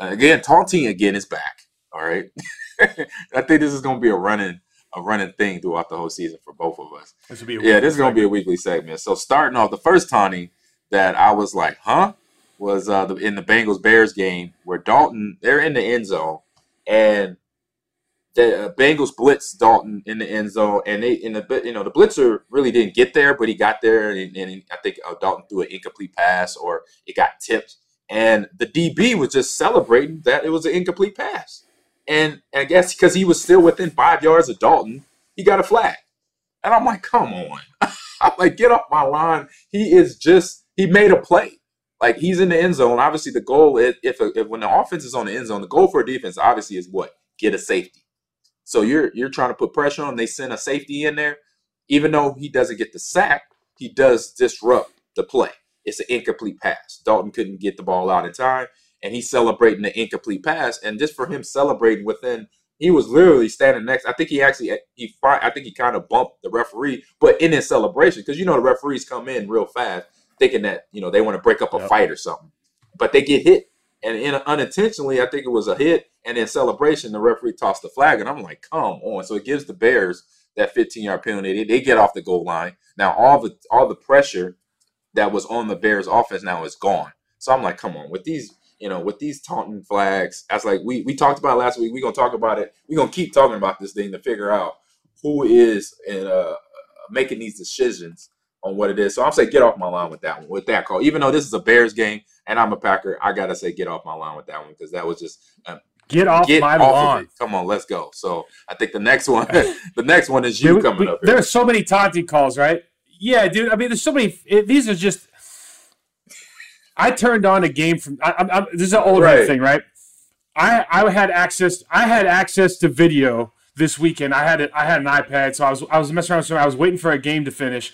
Uh, again, taunting again is back. All right, I think this is gonna be a running a running thing throughout the whole season for both of us. This will be yeah, this is gonna be a weekly segment. So starting off, the first taunting that I was like, huh, was uh, the, in the Bengals Bears game where Dalton they're in the end zone and the uh, Bengals blitz Dalton in the end zone, and they in the you know the blitzer really didn't get there, but he got there, and, and I think uh, Dalton threw an incomplete pass or it got tipped, and the DB was just celebrating that it was an incomplete pass, and I guess because he was still within five yards of Dalton, he got a flag, and I'm like, come on, I'm like, get off my line. He is just he made a play. Like he's in the end zone. Obviously, the goal is if, if when the offense is on the end zone, the goal for a defense obviously is what get a safety so you're you're trying to put pressure on. They send a safety in there, even though he doesn't get the sack, he does disrupt the play. It's an incomplete pass. Dalton couldn't get the ball out in time, and he's celebrating the incomplete pass. And just for him celebrating within, he was literally standing next. I think he actually he I think he kind of bumped the referee, but in his celebration, because you know the referees come in real fast, thinking that you know they want to break up a yep. fight or something, but they get hit and in, unintentionally, I think it was a hit. And in celebration, the referee tossed the flag, and I'm like, come on! So it gives the Bears that 15 yard penalty. They, they get off the goal line. Now all the all the pressure that was on the Bears offense now is gone. So I'm like, come on, with these you know, with these taunting flags, as like we we talked about last week, we're gonna talk about it. We're gonna keep talking about this thing to figure out who is in, uh, making these decisions on what it is. So I'm saying get off my line with that one, with that call. Even though this is a Bears game and I'm a Packer, I gotta say get off my line with that one because that was just uh, get off get my off lawn. Come on, let's go. So I think the next one, the next one is you coming we, up. Here. There are so many taunting calls, right? Yeah, dude. I mean, there's so many. It, these are just. I turned on a game from. I, I, this is an old right. thing, right? I I had access. I had access to video this weekend. I had a, I had an iPad, so I was I was messing around. So I was waiting for a game to finish,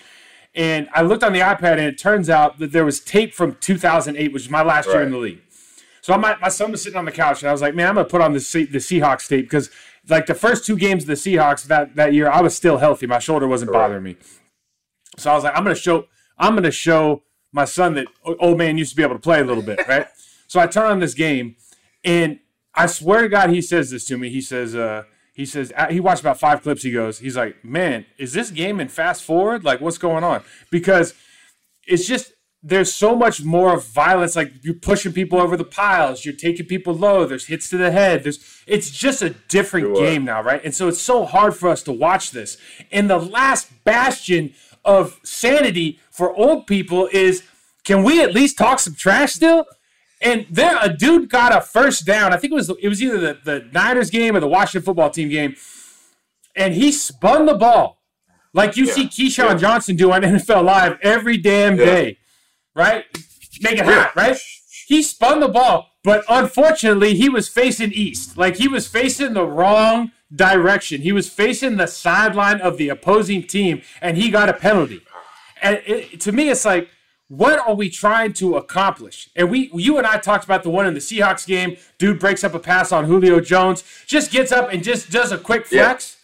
and I looked on the iPad, and it turns out that there was tape from 2008, which is my last right. year in the league. So my, my son was sitting on the couch, and I was like, man, I'm gonna put on the Se- the Seahawks tape because like the first two games of the Seahawks that that year, I was still healthy. My shoulder wasn't bothering me. So I was like, I'm gonna show I'm gonna show my son that old man used to be able to play a little bit, right? so I turn on this game, and I swear to God, he says this to me. He says, uh, he says uh, he watched about five clips. He goes, he's like, man, is this game in fast forward? Like, what's going on? Because it's just there's so much more violence. Like you're pushing people over the piles, you're taking people low. There's hits to the head. There's it's just a different Sure. game now, right? And so it's so hard for us to watch this. And the last bastion of sanity for old people is, can we at least talk some trash still? And there, a dude got a first down. I think it was it was either the, the Niners game or the Washington football team game, and he spun the ball like you see Keyshawn yeah. Johnson do on NFL Live every damn Yeah. day, right? Make it hot, right? He spun the ball, but unfortunately, he was facing east. Like he was facing the wrong direction. He was facing the sideline of the opposing team, and he got a penalty. And it, to me, it's like, what are we trying to accomplish? And we, you and I talked about the one in the Seahawks game. Dude breaks up a pass on Julio Jones, just gets up and just does a quick Yeah. flex.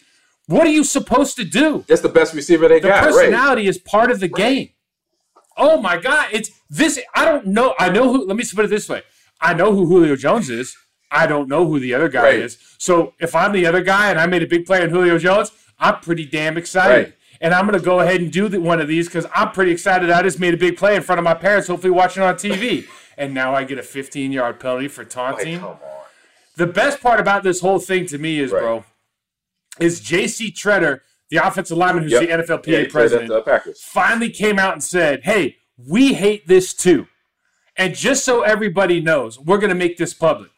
What are you supposed to do? That's the best receiver they The got. Right. personality is part of the game. Oh my God! It's this. I don't know. I know who. Let me put it this way. I know who Julio Jones is. I don't know who the other guy Right. is. So if I'm the other guy and I made a big play on Julio Jones, I'm pretty damn excited. Right. And I'm going to go ahead and do the, one of these because I'm pretty excited. I just made a big play in front of my parents, hopefully watching on TV. and now I get a 15 yard penalty for taunting. The best part about this whole thing to me is, Right. bro, is J.C. Tretter, the offensive lineman who's Yep. the NFLPA Yeah, president, at the Packers. finally came out and said, "Hey, we hate this too." And just so everybody knows, we're going to make this public.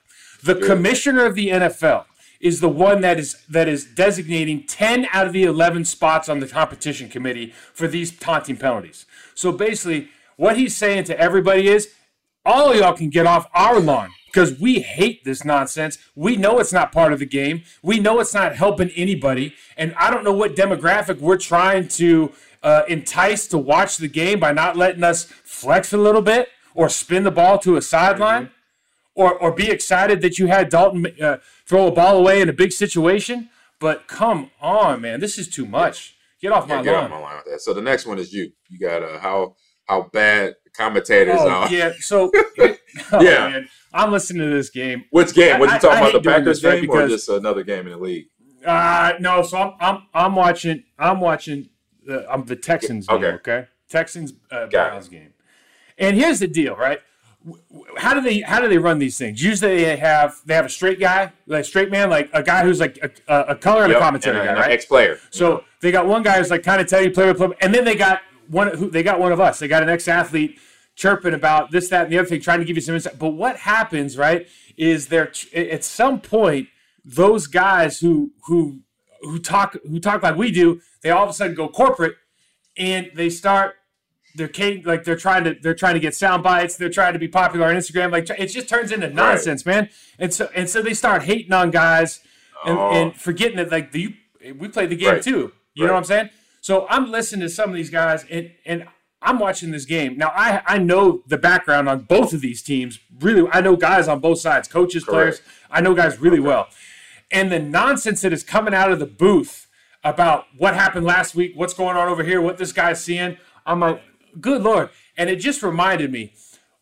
The commissioner of the NFL is the one that is that is designating 10 out of the 11 spots on the competition committee for these taunting penalties. So basically, what he's saying to everybody is all of y'all can get off our lawn because we hate this nonsense. We know it's not part of the game. We know it's not helping anybody. And I don't know what demographic we're trying to uh, entice to watch the game by not letting us flex a little bit or spin the ball to a sideline or, or be excited that you had Dalton uh, throw a ball away in a big situation. But come on, man. This is too much. Get off my Yeah, get lawn. on my line with that. So the next one is you. You got uh, how how bad the commentators Oh, are. yeah. So, oh, Yeah. man. I'm listening to this game. Which game? What I- you talking I about the hate doing Packers game or just another game in the league? Uh no, so I'm I'm I'm watching I'm watching the um, the Texans game, Okay. okay? Texans uh, Browns game. And here's the deal, right? How do they how do they run these things? Usually they have they have a straight guy, like a straight man, like a guy who's like a, a, a color and Yep, a commentary and, guy, and right? Ex-player. So they got one guy who's like kind of tell you play with play, and then they got one who they got one of us. They got an ex-athlete chirping about this, that, and the other thing, trying to give you some insight. But what happens, right, is there at some point those guys who who who talk who talk like we do, they all of a sudden go corporate and they start they're ca- like they're trying to they're trying to get sound bites. They're trying to be popular on Instagram. Like it just turns into nonsense, man. And so and so they start hating on guys and, Oh. and forgetting that like the we played the game Right. too. You Right. know what I'm saying? So I'm listening to some of these guys and and I'm watching this game. Now I I know the background on both of these teams. Really, I know guys on both sides, coaches, players. I know guys really well. And the nonsense that is coming out of the booth about what happened last week, what's going on over here, what this guy's seeing, I'm like, good lord. And it just reminded me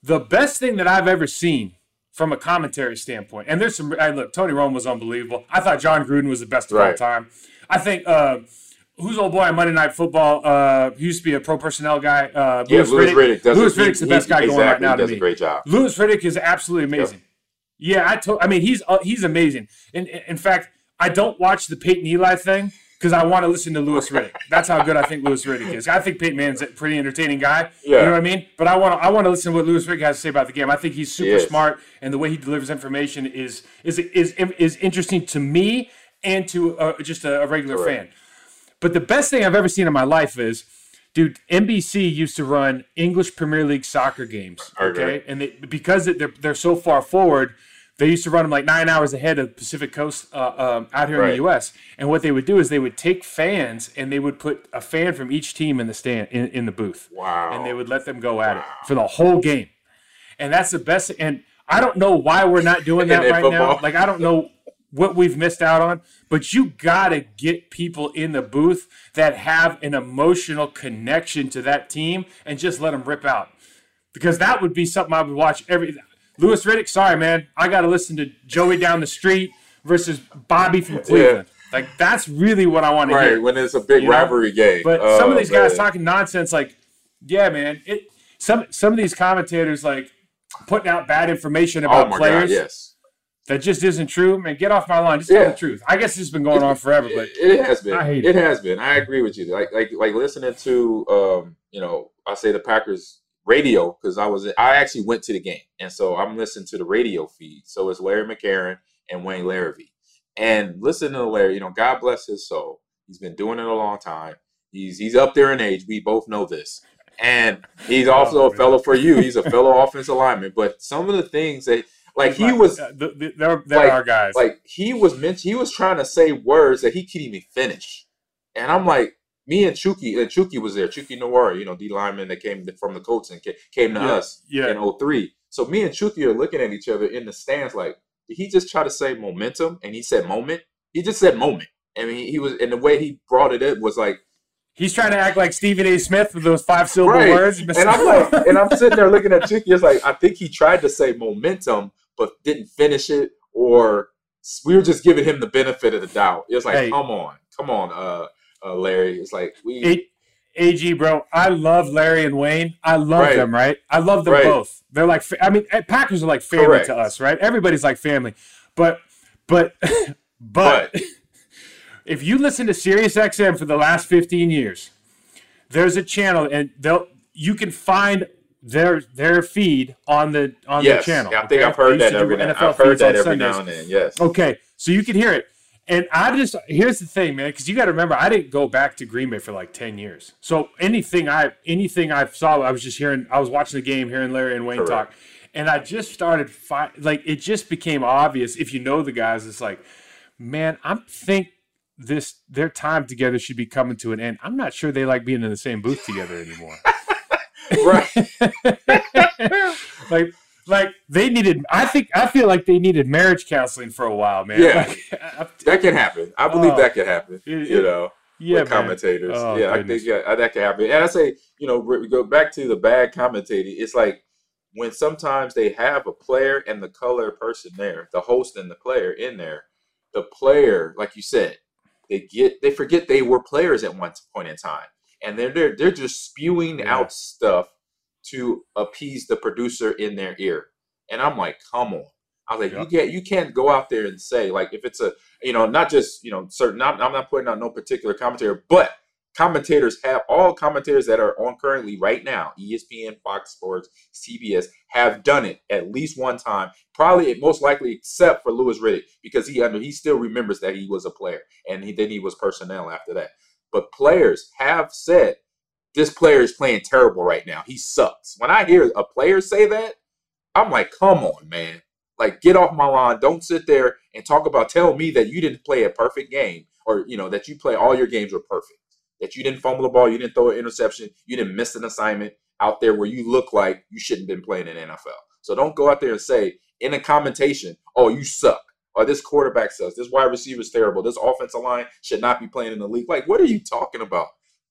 the best thing that I've ever seen from a commentary standpoint. And there's some. I look, Tony Romo was unbelievable. I thought Jon Gruden was the best of all time. I think. Uh, Who's old boy on Monday Night Football? Uh, he used to be a pro personnel guy. Uh, Yeah, Louis Riddick. Riddick does Louis it- he- Riddick's the best guy going right now he to does a great job. Louis Riddick is absolutely amazing. Yeah, I told. I mean, he's uh, he's amazing. In in fact, I don't watch the Peyton Eli thing because I want to listen to Louis Riddick. That's how good I think Louis Riddick is. I think Peyton Mann's a pretty entertaining guy. Yeah. You know what I mean? But I want to I want to listen to what Louis Riddick has to say about the game. I think he's super Yes. smart, and the way he delivers information is is is is interesting to me and to uh, just a, a regular Correct. fan. But the best thing I've ever seen in my life is, dude, NBC used to run English Premier League soccer games. Okay. Okay, and they, because they're they're so far forward, they used to run them like nine hours ahead of Pacific Coast uh, um, out here in the U.S. And what they would do is they would take fans and they would put a fan from each team in the stand in, in the booth. Wow. And they would let them go at it for the whole game. And that's the best. And I don't know why we're not doing that right now. Like I don't know what we've missed out on, but you got to get people in the booth that have an emotional connection to that team and just let them rip out. Because that would be something I would watch every Louis Riddick, sorry man, I got to listen to Joey down the street versus Bobby from Cleveland. Like that's really what I want to Right hear. when it's a big You know? rivalry game. But some of Oh, these guys talking nonsense, like, yeah, man. It some some of these commentators like putting out bad information Oh about my players god, yes. that just isn't true. Man, get off my line. Just tell the truth. I guess has been going on forever, but it, it has been. I hate it. it. has been. I agree with you. Like like like listening to um, you know, I say the Packers radio because I was I actually went to the game, and so I'm listening to the radio feed. So it's Larry McCarren and Wayne Larrivee, and listening to Larry. You know, God bless his soul. He's been doing it a long time. He's he's up there in age. We both know this. And he's also Oh, a fellow for you. He's a fellow offensive lineman. But some of the things that, like, he was uh, th- th- there, there like- are guys. like he was meant he was trying to say words that he couldn't even finish. And I'm like, me and Chucky, and Chucky was there, Chucky Noir, you know, D lineman that came from the Colts and came to Yeah, us yeah. in 03. So me and Chucky are looking at each other in the stands like, did he just try to say momentum? And he said moment. He just said moment. I mean, he was, and the way he brought it up was like, He's trying to act like Stephen A. Smith with those five syllable right. words. And I'm like, and I'm sitting there looking at Chucky. It's like, I think he tried to say momentum, but didn't finish it, or we were just giving him the benefit of the doubt. It's like, Hey. come on, come on, uh, uh, Larry. It's like we, A- AG, bro, I love Larry and Wayne. I love Right. them, right? I love them Right. both. They're like, I mean, eh, Packers are like family Correct. to us, right? Everybody's like family. But, but, but, but if you listen to Sirius XM for the last 15 years, there's a channel and they'll you can find their their feed on the on yes, the channel. I think okay? I've heard that used to do every now. I've heard that every now and then. Yes. Okay, so you can hear it. And I just here's the thing, man, because you got to remember, I didn't go back to Green Bay for like ten years. So anything I anything I saw, I was just hearing. I was watching the game, hearing Larry and Wayne Correct. talk, and I just started fi- like it just became obvious if you know the guys. It's like, man, I'm think this their time together should be coming to an end. I'm not sure they like being in the same booth together anymore. right. like like they needed. I think I feel like they needed marriage counseling for a while, man. Yeah. Like, I- That can happen. I believe Oh. that can happen. It- you know. yeah, with commentators. Oh, yeah, I think yeah, that can happen. And I say, you know, we we go back to the bad commentating. It's like when sometimes they have a player and the color person there, the host and the player in there. The player, like you said, they get they forget they were players at one point in time, and they're they're they're just spewing Yeah. out stuff to appease the producer in their ear. And I'm like, come on. I was like, Yeah. you can't you can't go out there and say like if it's a you know not just you know certain I'm, I'm not putting out no particular commentator, but commentators have all commentators that are on currently right now, ESPN, Fox Sports, CBS have done it at least one time. Probably it most likely except for Louis Riddick because he under he still remembers that he was a player and he, then he was personnel after that. But players have said this player is playing terrible right now. He sucks. When I hear a player say that, I'm like, come on, man. Like, get off my lawn. Don't sit there and talk about tell me that you didn't play a perfect game or you know that you play all your games were perfect. That you didn't fumble the ball, you didn't throw an interception, you didn't miss an assignment out there where you look like you shouldn't have been playing in the NFL. So don't go out there and say in a commentation, oh, you suck. Or this quarterback sucks. This wide receiver is terrible. This offensive line should not be playing in the league. Like, what are you talking about?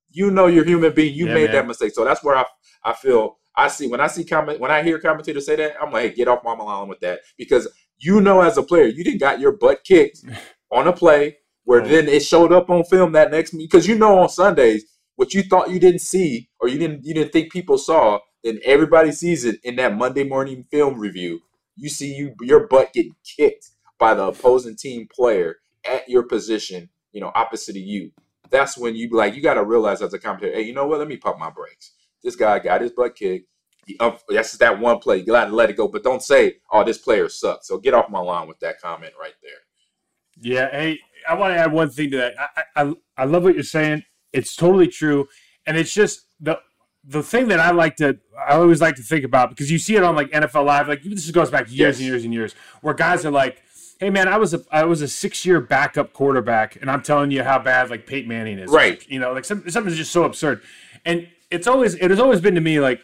You know you're a human being. You Yeah, made man. that mistake. So that's where I I feel I see when I see comment when I hear commentators say that, I'm like, hey, get off my lawn with that. Because you know as a player, you didn't got your butt kicked on a play where Oh. then it showed up on film that next because you know on Sundays what you thought you didn't see or you didn't you didn't think people saw, then everybody sees it in that Monday morning film review. You see you your butt getting kicked by the opposing team player at your position, you know, opposite of you. That's when you be like you got to realize as a commentator, hey, you know what? Let me pump my brakes. This guy got his butt kicked. He, um, that's just that one play. You got to let it go, but don't say, "Oh, this player sucks." So get off my line with that comment right there. Yeah, hey, I want to add one thing to that. I, I I love what you're saying. It's totally true, and it's just the the thing that I like to I always like to think about because you see it on like NFL Live. Like this goes back years Yes. and years and years, where guys are like, "Hey man, I was a I was a six year backup quarterback, and I'm telling you how bad like Peyton Manning is." Right. You know, like some, something's just so absurd, and it's always it has always been to me like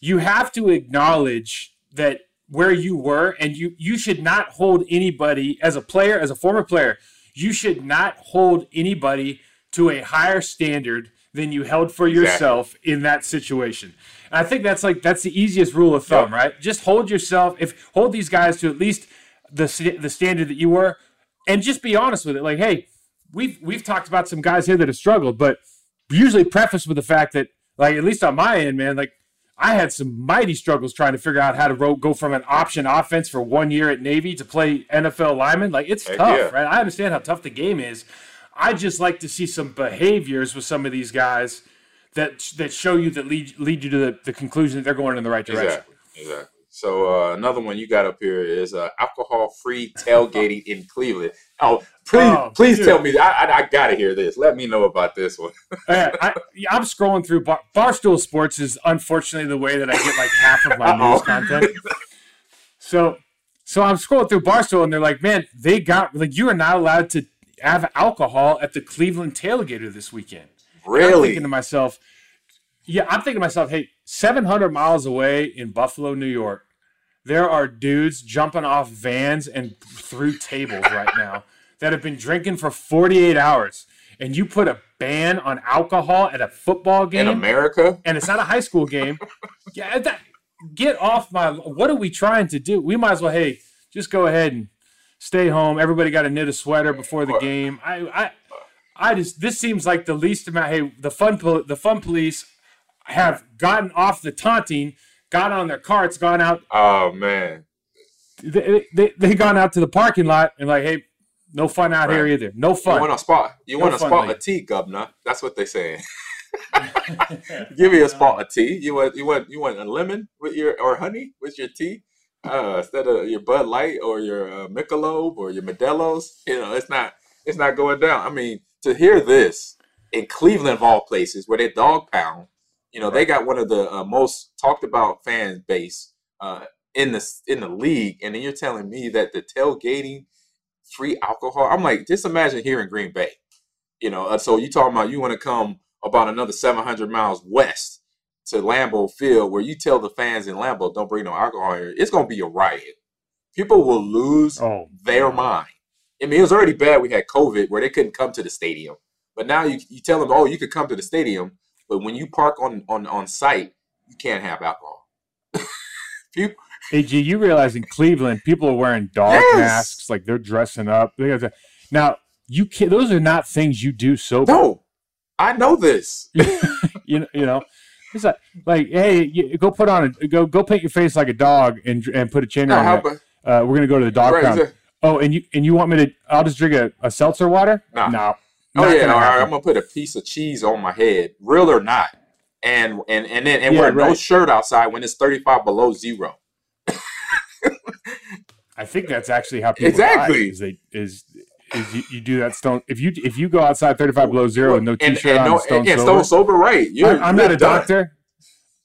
you have to acknowledge that where you were, and you you should not hold anybody as a player, as a former player, you should not hold anybody to a higher standard than you held for yourself in that situation. And I think that's like that's the easiest rule of thumb, Yep. right? Just hold yourself. If hold these guys to at least the the standard that you were, and just be honest with it. Like, hey, we've we've talked about some guys here that have struggled, but usually preface with the fact that, like, at least on my end, man, like I had some mighty struggles trying to figure out how to ro- go from an option offense for one year at Navy to play NFL lineman. Like, it's Heck tough, yeah. right? I understand how tough the game is. I just like to see some behaviors with some of these guys that that show you that lead lead you to the, the conclusion that they're going in the right direction. Exactly. Exactly. So uh, another one you got up here is uh, alcohol-free tailgating in Cleveland. Oh, please, Oh, please dude. tell me. I, I, I got to hear this. Let me know about this one. I, I'm scrolling through Bar- Barstool Sports is unfortunately the way that I get like half of my news content. So, so I'm scrolling through Barstool and they're like, man, they got like you are not allowed to have alcohol at the Cleveland Tailgater this weekend. I'm really? thinking to myself, yeah, I'm thinking to myself, hey, 700 miles away in Buffalo, New York, there are dudes jumping off vans and through tables right now that have been drinking for 48 hours. And you put a ban on alcohol at a football game in America? and it's not a high school game. yeah, that, get off my. What are we trying to do? We might as well, hey, just go ahead and stay home. Everybody got to knit a sweater before the game. I, I, I just this seems like the least amount. Hey, the fun the fun police have gotten off the taunting, got on their carts, gone out. Oh man. They they, they gone out to the parking lot and like, hey, no fun out here either. No fun. You fun. want a spot? You No want a fun spot a tea, governor? That's what they saying. Give me a spot of tea. You want you want you want a lemon with your or honey with your tea uh, instead of your Bud Light or your uh, Michelob or your Modelo's. You know, it's not it's not going down. I mean, to hear this in Cleveland of all places, where they dog pound, you know, they got one of the uh, most talked about fan base uh, in the in the league, and then you're telling me that the tailgating free alcohol. I'm like, just imagine here in Green Bay. You know, uh, so you talking about you want to come about another 700 miles west to Lambeau Field, where you tell the fans in Lambeau, don't bring no alcohol here. It's gonna be a riot. People will lose Oh, their mind. I mean, it was already bad. We had COVID where they couldn't come to the stadium, but now you you tell them, oh, you could come to the stadium, but when you park on on on site, you can't have alcohol. People, Hey, G, you realize in Cleveland, people are wearing dog Yes. masks, like they're dressing up. They got Now, you can Those are not things you do sober. no, I know this. you know, you know, it's like, like, hey, you, go put on a go, go paint your face like a dog and and put a chain No, around it. Uh, we're gonna go to the dog Right, pound. Oh, and you and you want me to? I'll just drink a, a seltzer water. Nah. No. Oh yeah, gonna all right. I'm gonna put a piece of cheese on my head, real or not, and and and then and Yeah, wear no shirt outside when it's 35 below zero. I think that's actually how people Exactly. die, is they is is you, you do that stone if you if you go outside 35 below zero and no and, t-shirt and on no, and stone and, and sober. stone sober, right? You're, I, I'm you're not a done. doctor.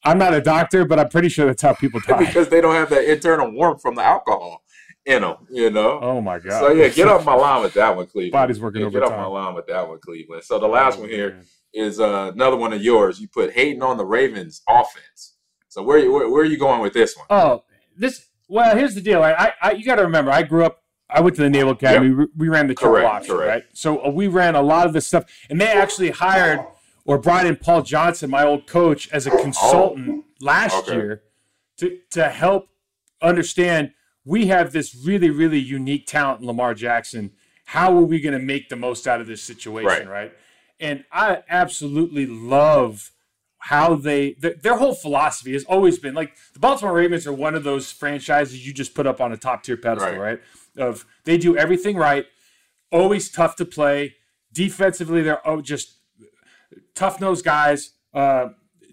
I'm not a doctor, but I'm pretty sure that's how people die. because they don't have that internal warmth from the alcohol in them. You know. oh my god. So yeah, get off my line with that one, Cleveland. Body's working Yeah, Get off my line with that one, Cleveland. So the last Oh, one here man. is uh, another one of yours. You put hating on the Ravens offense. So where you where, where are you going with this one? Oh, this. Well, here's the deal. I, I, I you got to remember, I grew up. I went to the Naval Academy. We, we ran the triple Correct, option, correct. right? So uh, we ran a lot of this stuff, and they actually hired or brought in Paul Johnson, my old coach, as a consultant last Oh, Okay. year to to help understand. We have this really, really unique talent in Lamar Jackson. How are we going to make the most out of this situation, Right. right? And I absolutely love how they th- their whole philosophy has always been like the Baltimore Ravens are one of those franchises you just put up on a top tier pedestal, Right. right? Of they do everything right, always tough to play. Defensively, they're oh, just tough nosed guys. Uh,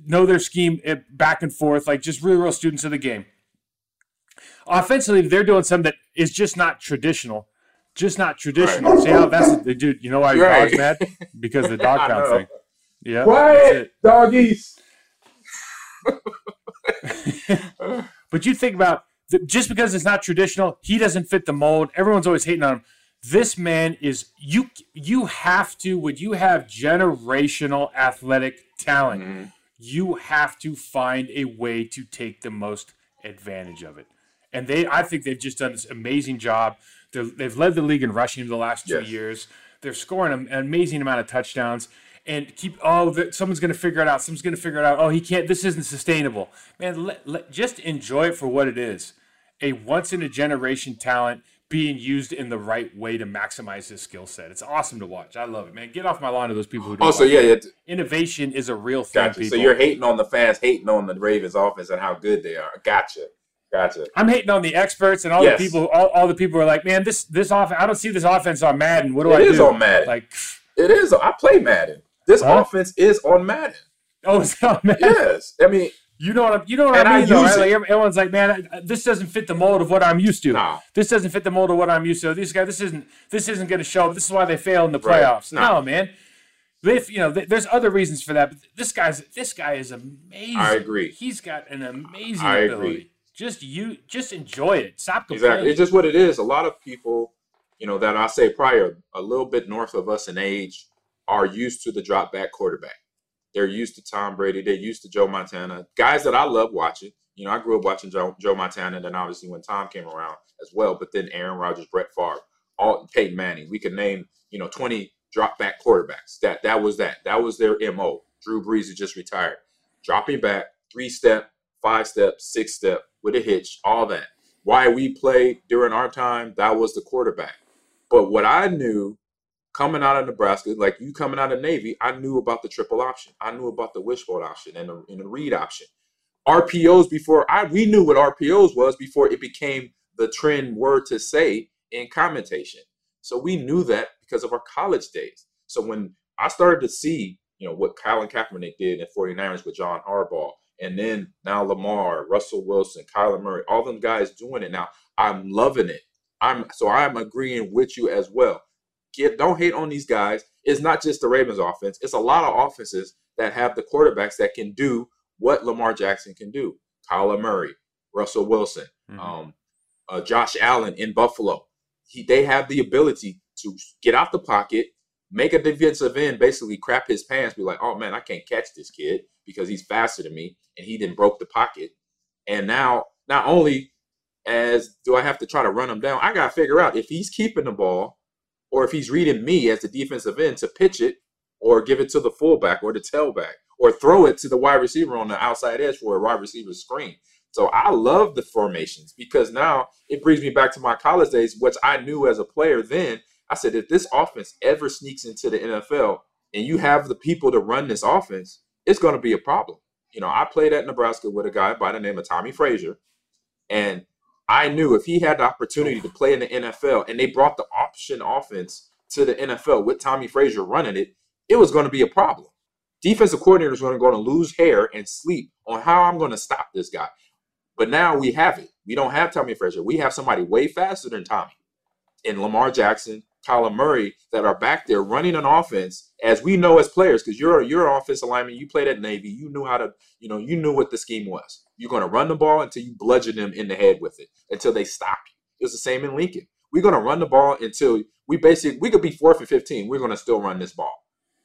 know their scheme eh, back and forth, like just really real students of the game. Offensively, they're doing something that is just not traditional. Just not traditional. See how that's the dude. You know why your Right. dog's mad? Because of the dog pound thing. Yeah. it. doggies. But you think about the, just because it's not traditional, he doesn't fit the mold. Everyone's always hating on him. This man is you. You have to when you have generational athletic talent, Mm-hmm. you have to find a way to take the most advantage of it. And they I think they've just done this amazing job. They're, they've led the league in rushing the last two Yes. years. They're scoring an amazing amount of touchdowns. And keep oh, the, someone's going to figure it out. Someone's going to figure it out. Oh, he can't. This isn't sustainable, man. Let, let, just enjoy it for what it is a once in a generation talent being used in the right way to maximize his skill set. It's awesome to watch. I love it, man. Get off my lawn to those people who don't. Oh, yeah, it. innovation is a real thing. Gotcha. People. So you're hating on the fans, hating on the Ravens offense and how good they are. Gotcha. Gotcha. I'm hating on the experts and all Yes. the people. All, all the people are like, man, this this off. I don't see this offense on Madden. What do It I do? do? on Madden. Like, It is. I play Madden. This Huh? offense is on Madden. oh, it's on Madden. Yes. I mean, You know what I'm, you know what And I I mean, though, right? Like everyone's like, man, I- this doesn't fit the mold of what I'm used to. Nah. This doesn't fit the mold of what I'm used to. These guys, this isn't this isn't going to show. This is why they fail in the Right. playoffs. Nah. No, man. If you know, th- there's other reasons for that, but this guy's this guy is amazing. I agree. He's got an amazing I ability. agree. Just you, just enjoy it. Stop complaining. Exactly. It's just what it is. A lot of people, you know, that I say prior, a little bit north of us in age, are used to the drop back quarterback. They're used to Tom Brady. They're used to Joe Montana. Guys that I love watching. You know, I grew up watching Joe, Joe Montana, and then obviously when Tom came around as well. But then Aaron Rodgers, Brett Favre, all Peyton Manning. We could name, you know, 20 drop back quarterbacks. That that was that. That was their MO. Drew Brees who just retired. Dropping back, three step, five step, six step with a hitch, all that. Why we played during our time, that was the quarterback. But what I knew coming out of Nebraska, like you coming out of Navy, I knew about the triple option. I knew about the wishbone option and the, and the read option. RPOs before I we knew what RPOs was before it became the trend word to say in commentation. So we knew that because of our college days. So when I started to see, you know, what Colin Kaepernick did in 49ers with John Harbaugh, and then now Lamar, Russell Wilson, Kyler Murray, all them guys doing it now, I'm loving it. I'm so I'm agreeing with you as well. Get don't hate on these guys. It's not just the Ravens offense. It's a lot of offenses that have the quarterbacks that can do what Lamar Jackson can do. Kyler Murray, Russell Wilson, Mhm. um, uh, Josh Allen in Buffalo. He, they have the ability to get out the pocket, make a defensive end basically crap his pants, be like, oh man, I can't catch this kid because he's faster than me and he didn't broke the pocket. And now, not only as do I have to try to run him down, I got to figure out if he's keeping the ball or if he's reading me as the defensive end to pitch it or give it to the fullback or the tailback or throw it to the wide receiver on the outside edge for a wide receiver screen. So I love the formations because now it brings me back to my college days, which I knew as a player then. I said, if this offense ever sneaks into the NFL and you have the people to run this offense, it's going to be a problem. You know, I played at Nebraska with a guy by the name of Tommie Frazier, and I knew if he had the opportunity to play in the NFL and they brought the option offense to the NFL with Tommie Frazier running it, it was going to be a problem. Defensive coordinators are going to lose hair and sleep on how I'm going to stop this guy. But now we have it. We don't have Tommie Frazier. We have somebody way faster than Tommie and Lamar Jackson, Kyler Murray that are back there running an offense as we know as players, because you're you're an offensive lineman, you played at Navy, you knew how to, you know, you knew what the scheme was. You're gonna run the ball until you bludgeon them in the head with it, until they stop you. It was the same in Lincoln. We're gonna run the ball until we basically we could be fourth and fifteen. We're gonna still run this ball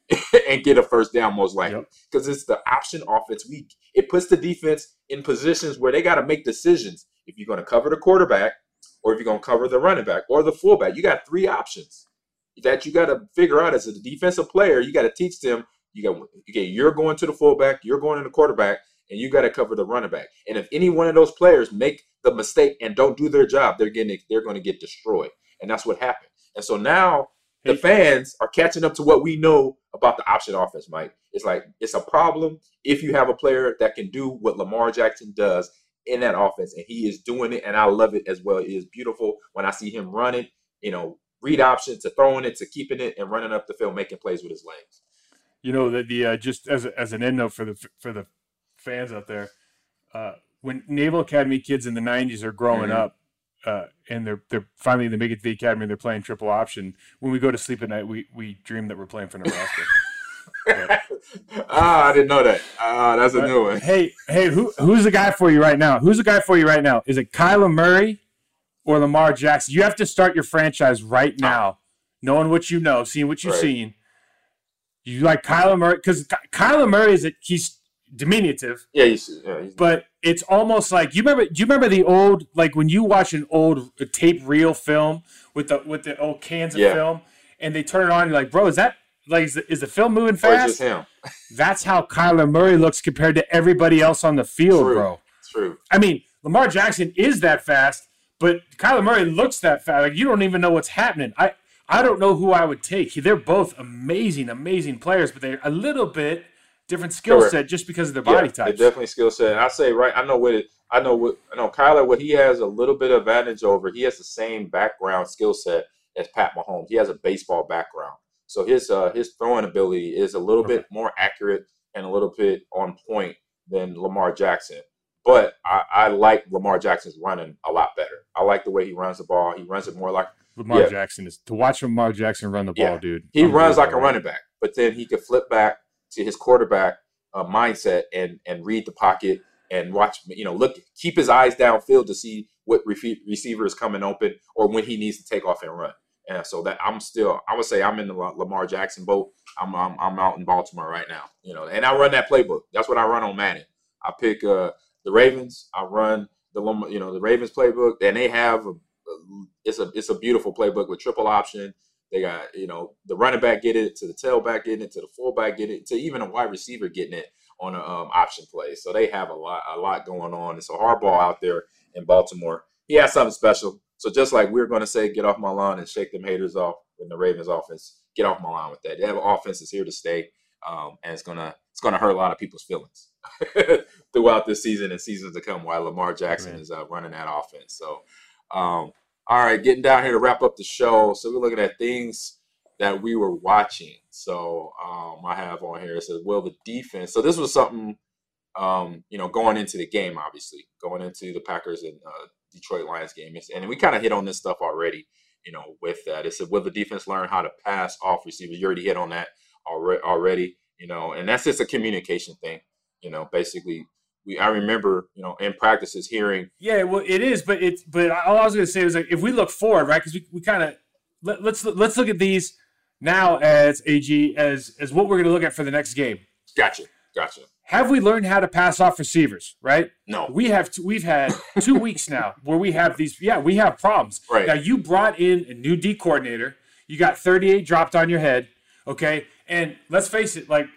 and get a first down most likely. Yep. Because it's the option offense. We it puts the defense in positions where they gotta make decisions. If you're gonna cover the quarterback, or if you're going to cover the running back or the fullback. You got three options that you got to figure out as a defensive player. You got to teach them. You got okay. You're going to the fullback. You're going to the quarterback, and you got to cover the running back. And if any one of those players make the mistake and don't do their job, they're getting they're going to get destroyed. And that's what happened. And so now the fans are catching up to what we know about the option offense, Mike. It's like it's a problem if you have a player that can do what Lamar Jackson does in that offense, and he is doing it, and I love it as well. It is beautiful when I see him running, you know, read option to throwing it to keeping it and running up the field, making plays with his legs. you know that the uh, just as a, as an end note for the for the fans out there, uh, when Naval Academy kids in the '90s are growing Mhm. up, uh, and they're they're finally they make it to the academy, and they're playing triple option. When we go to sleep at night, we we dream that we're playing for Nebraska. Ah, I didn't know that. Ah, that's a new one. hey, hey, who who's the guy for you right now? Who's the guy for you right now? Is it Kyler Murray or Lamar Jackson? You have to start your franchise right now, knowing what you know, seeing what you've Right. seen. You like Kyler Murray because Kyler Murray is a, he's diminutive, Yeah, see, yeah, he's, but it's almost like you remember. Do you remember the old like when you watch an old tape reel film with the with the old cans of Yeah. film, and they turn it on, and you're like, bro, is that like is the, is the film moving fast? That's how Kyler Murray looks compared to everybody else on the field, True. bro. True. I mean, Lamar Jackson is that fast, but Kyler Murray looks that fast. Like you don't even know what's happening. I I don't know who I would take. They're both amazing, amazing players, but they're a little bit different skill Correct. set just because of their body yeah. They definitely skill set. I say right. I know what it. I know what. I know Kyler. What he has a little bit of advantage over. He has the same background skill set as Pat Mahomes. He has a baseball background, so his uh his throwing ability is a little bit more accurate and a little bit on point than Lamar Jackson. But I, I like Lamar Jackson's running a lot better. I like the way he runs the ball. He runs it more like Lamar yeah. Jackson is to watch Lamar Jackson run the ball, Yeah. dude. he runs like a running back, but then he could flip back to his quarterback uh, mindset and and read the pocket and watch. You know, look, keep his eyes downfield to see what receiver is coming open or when he needs to take off and run. And so that I'm still, I would say I'm in the Lamar Jackson boat. I'm, I'm I'm out in Baltimore right now. You know, and I run that playbook. That's what I run on Madden. I pick uh, the Ravens. I run the you know the Ravens playbook, and they have a, it's a it's a beautiful playbook with triple option. They got you know the running back get it to the tailback getting it to the fullback getting it to even a wide receiver getting it on a um, option play. So they have a lot a lot going on. It's a hard ball out there in Baltimore. He has something special. So just like we're going to say, get off my lawn and shake them haters off in the Ravens offense. Get off my lawn with that. They have an offense is here to stay, um, and it's gonna it's gonna hurt a lot of people's feelings throughout this season and seasons to come. While Lamar Jackson Right. is uh, running that offense, so. Um, all right, getting down here to wrap up the show. So we're looking at things that we were watching. So um, I have on here it says, "Will the defense?" So this was something, um, you know, going into the game, obviously going into the Packers and uh, Detroit Lions game, and we kind of hit on this stuff already. You know, with that, It's said, "Will the defense learn how to pass off receivers?" You already hit on that already. Already, you know, and that's just a communication thing. You know, basically, we I remember, you know, in practices hearing Yeah, well, it is, but it's but all I was going to say was like if we look forward, right? Because we, we kind of let, let's let's look at these now as AG as as what we're going to look at for the next game. Gotcha. Gotcha. Have we learned how to pass off receivers? Right. No. We have t- we've had two weeks now where we have these. Yeah, we have problems. Right. now, you brought in a new D coordinator. You got 38 dropped on your head. Okay, and let's face it, like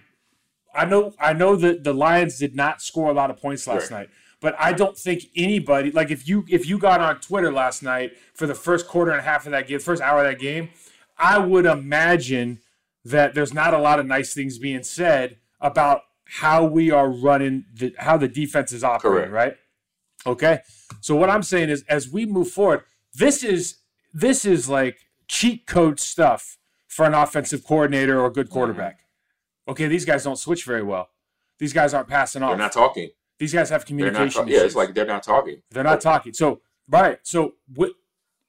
I know I know that the Lions did not score a lot of points last Right. night, but I don't think anybody like if you if you got on Twitter last night for the first quarter and a half of that game, first hour of that game, I would imagine that there's not a lot of nice things being said about how we are running the how the defense is operating, Correct. right? Okay. So what I'm saying is as we move forward, this is this is like cheat code stuff for an offensive coordinator or a good mm-hmm. quarterback. Okay, these guys don't switch very well. These guys aren't passing off. They're not talking. these guys have communication Ta- yeah, it's like they're not talking. They're not talking. So right. So what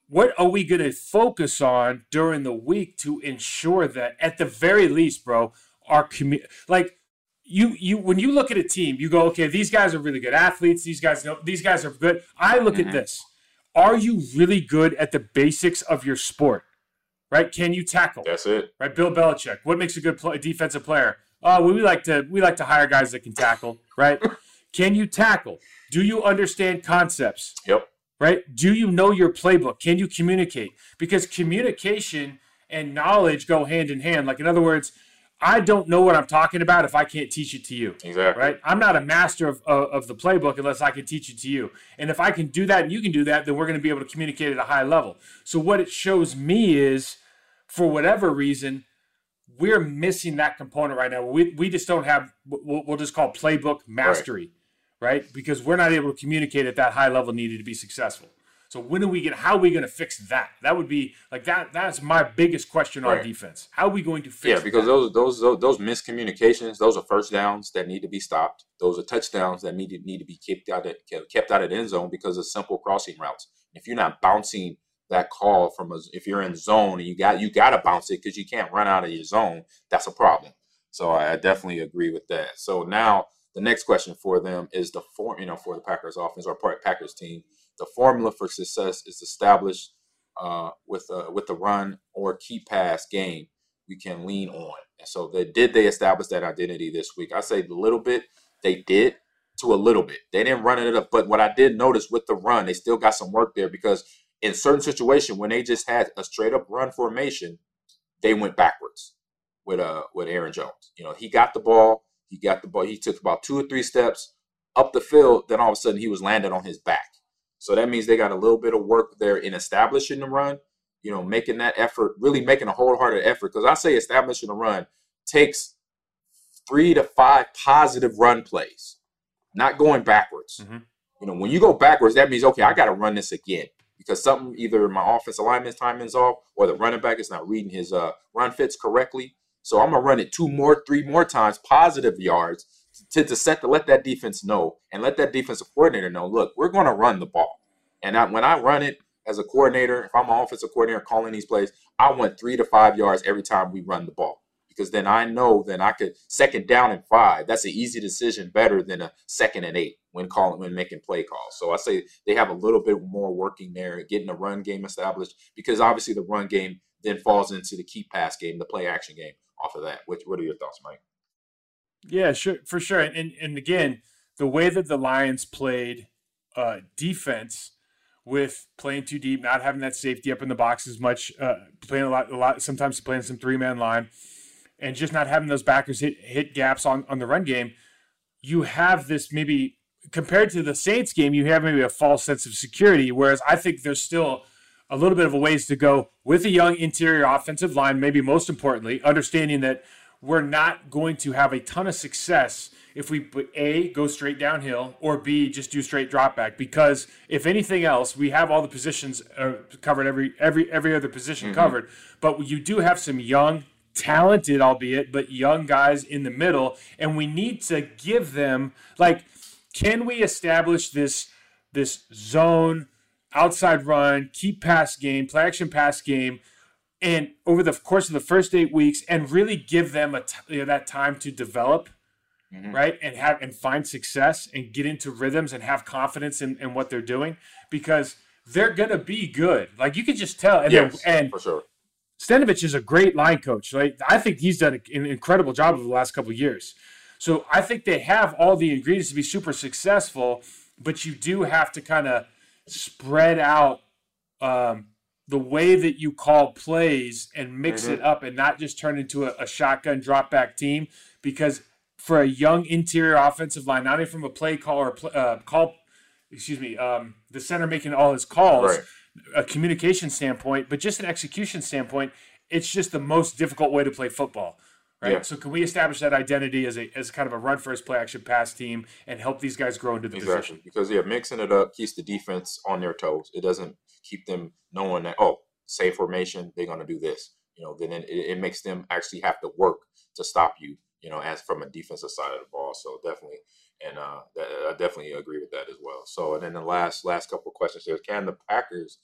what are we going to focus on during the week to ensure that at the very least, bro, our commu- like you you when you look at a team, you go, okay, these guys are really good athletes. These guys know these guys are good. I look Mm-hmm. at this. Are you really good at the basics of your sport? Right? Can you tackle? That's it. right? Bill Belichick. What makes a good play, defensive player? Oh, we like to we like to hire guys that can tackle, right? can you tackle? Do you understand concepts? Yep. Right? Do you know your playbook? Can you communicate? Because communication and knowledge go hand in hand. Like in other words, I don't know what I'm talking about if I can't teach it to you. Exactly. Right? I'm not a master of, of, of the playbook unless I can teach it to you. And if I can do that and you can do that, then we're going to be able to communicate at a high level. So what it shows me is, for whatever reason, we're missing that component right now. We, we just don't have what we'll, we'll just call playbook mastery, right. Because we're not able to communicate at that high level needed to be successful. So when are we going? How are we going to fix that? That would be like that. That's my biggest question on defense. How are we going to fix? Yeah, because that? those those those those miscommunications, those are first downs that need to be stopped. Those are touchdowns that need to need to be kept out of kept out of the end zone because of simple crossing routes. If you're not bouncing that call from a, if you're in zone and you got you got to bounce it because you can't run out of your zone, that's a problem. So I definitely agree with that. So now the next question for them is the form, you know, for the Packers offense or part Packers team, the formula for success is established uh, with a, with the run or key pass game we can lean on. And so they did they establish that identity this week. I say a little bit. they did to a little bit. They didn't run it up, but what I did notice with the run, they still got some work there because in certain situation when they just had a straight up run formation, they went backwards with uh with Aaron Jones. You know, he got the ball, he got the ball, he took about two or three steps up the field, then all of a sudden he was landed on his back. So that means they got a little bit of work there in establishing the run, you know, making that effort, really making a wholehearted effort. Because I say establishing a run takes three to five positive run plays, not going backwards. Mhm. You know, when you go backwards, that means okay, I got to run this again because something either my offensive alignment's timing's off or the running back is not reading his uh, run fits correctly. So I'm gonna run it two more, three more times, positive yards to, to set to let that defense know and let that defensive coordinator know. Look, we're gonna run the ball, and I, when I run it as a coordinator, if I'm an offensive coordinator calling these plays, I want three to five yards every time we run the ball because then I know then I could second down and five. That's an easy decision, better than a second and eight when calling when making play calls. So I say they have a little bit more working there, getting the run game established because obviously the run game then falls into the key pass game, the play action game. Off of that, which what are your thoughts, Mike? Yeah, sure, for sure. And and again, the way that the Lions played uh, defense with playing too deep, not having that safety up in the box as much, uh, playing a lot, a lot, sometimes playing some three man line, and just not having those backers hit hit gaps on on the run game. You have this maybe compared to the Saints game, you have maybe a false sense of security. Whereas I think there's still a little bit of a ways to go with a young interior offensive line. Maybe most importantly, understanding that we're not going to have a ton of success if we a go straight downhill or b just do straight drop back. Because if anything else we have all the positions uh, covered every every every other position covered. But you do have some young talented albeit but young guys in the middle and we need to give them like can we establish this this zone outside run keep pass game play action pass game and over the course of the first eight weeks and really give them a t- you know, that time to develop right and have and find success and get into rhythms and have confidence in, in what they're doing because they're gonna be good like you can just tell and Yes, and for sure. Stenavich is a great line coach. Right? I think he's done an incredible job over the last couple of years. So I think they have all the ingredients to be super successful, but you do have to kind of spread out um, the way that you call plays and mix it up and not just turn into a, a shotgun drop back team because for a young interior offensive line, not only from a play call or pl- uh, call, excuse me, um, the center making all his calls, Right. a communication standpoint, but just an execution standpoint, it's just the most difficult way to play football. Right. Yeah. So can we establish that identity as a as kind of a run first play action pass team and help these guys grow into the Exactly. position? Because yeah, mixing it up keeps the defense on their toes. It doesn't keep them knowing that oh, same formation, they're gonna do this. You know, then it, it makes them actually have to work to stop you. You know, as from a defensive side of the ball. So definitely, and uh, that, I definitely agree with that as well. So and then the last last couple of questions here: Can the Packers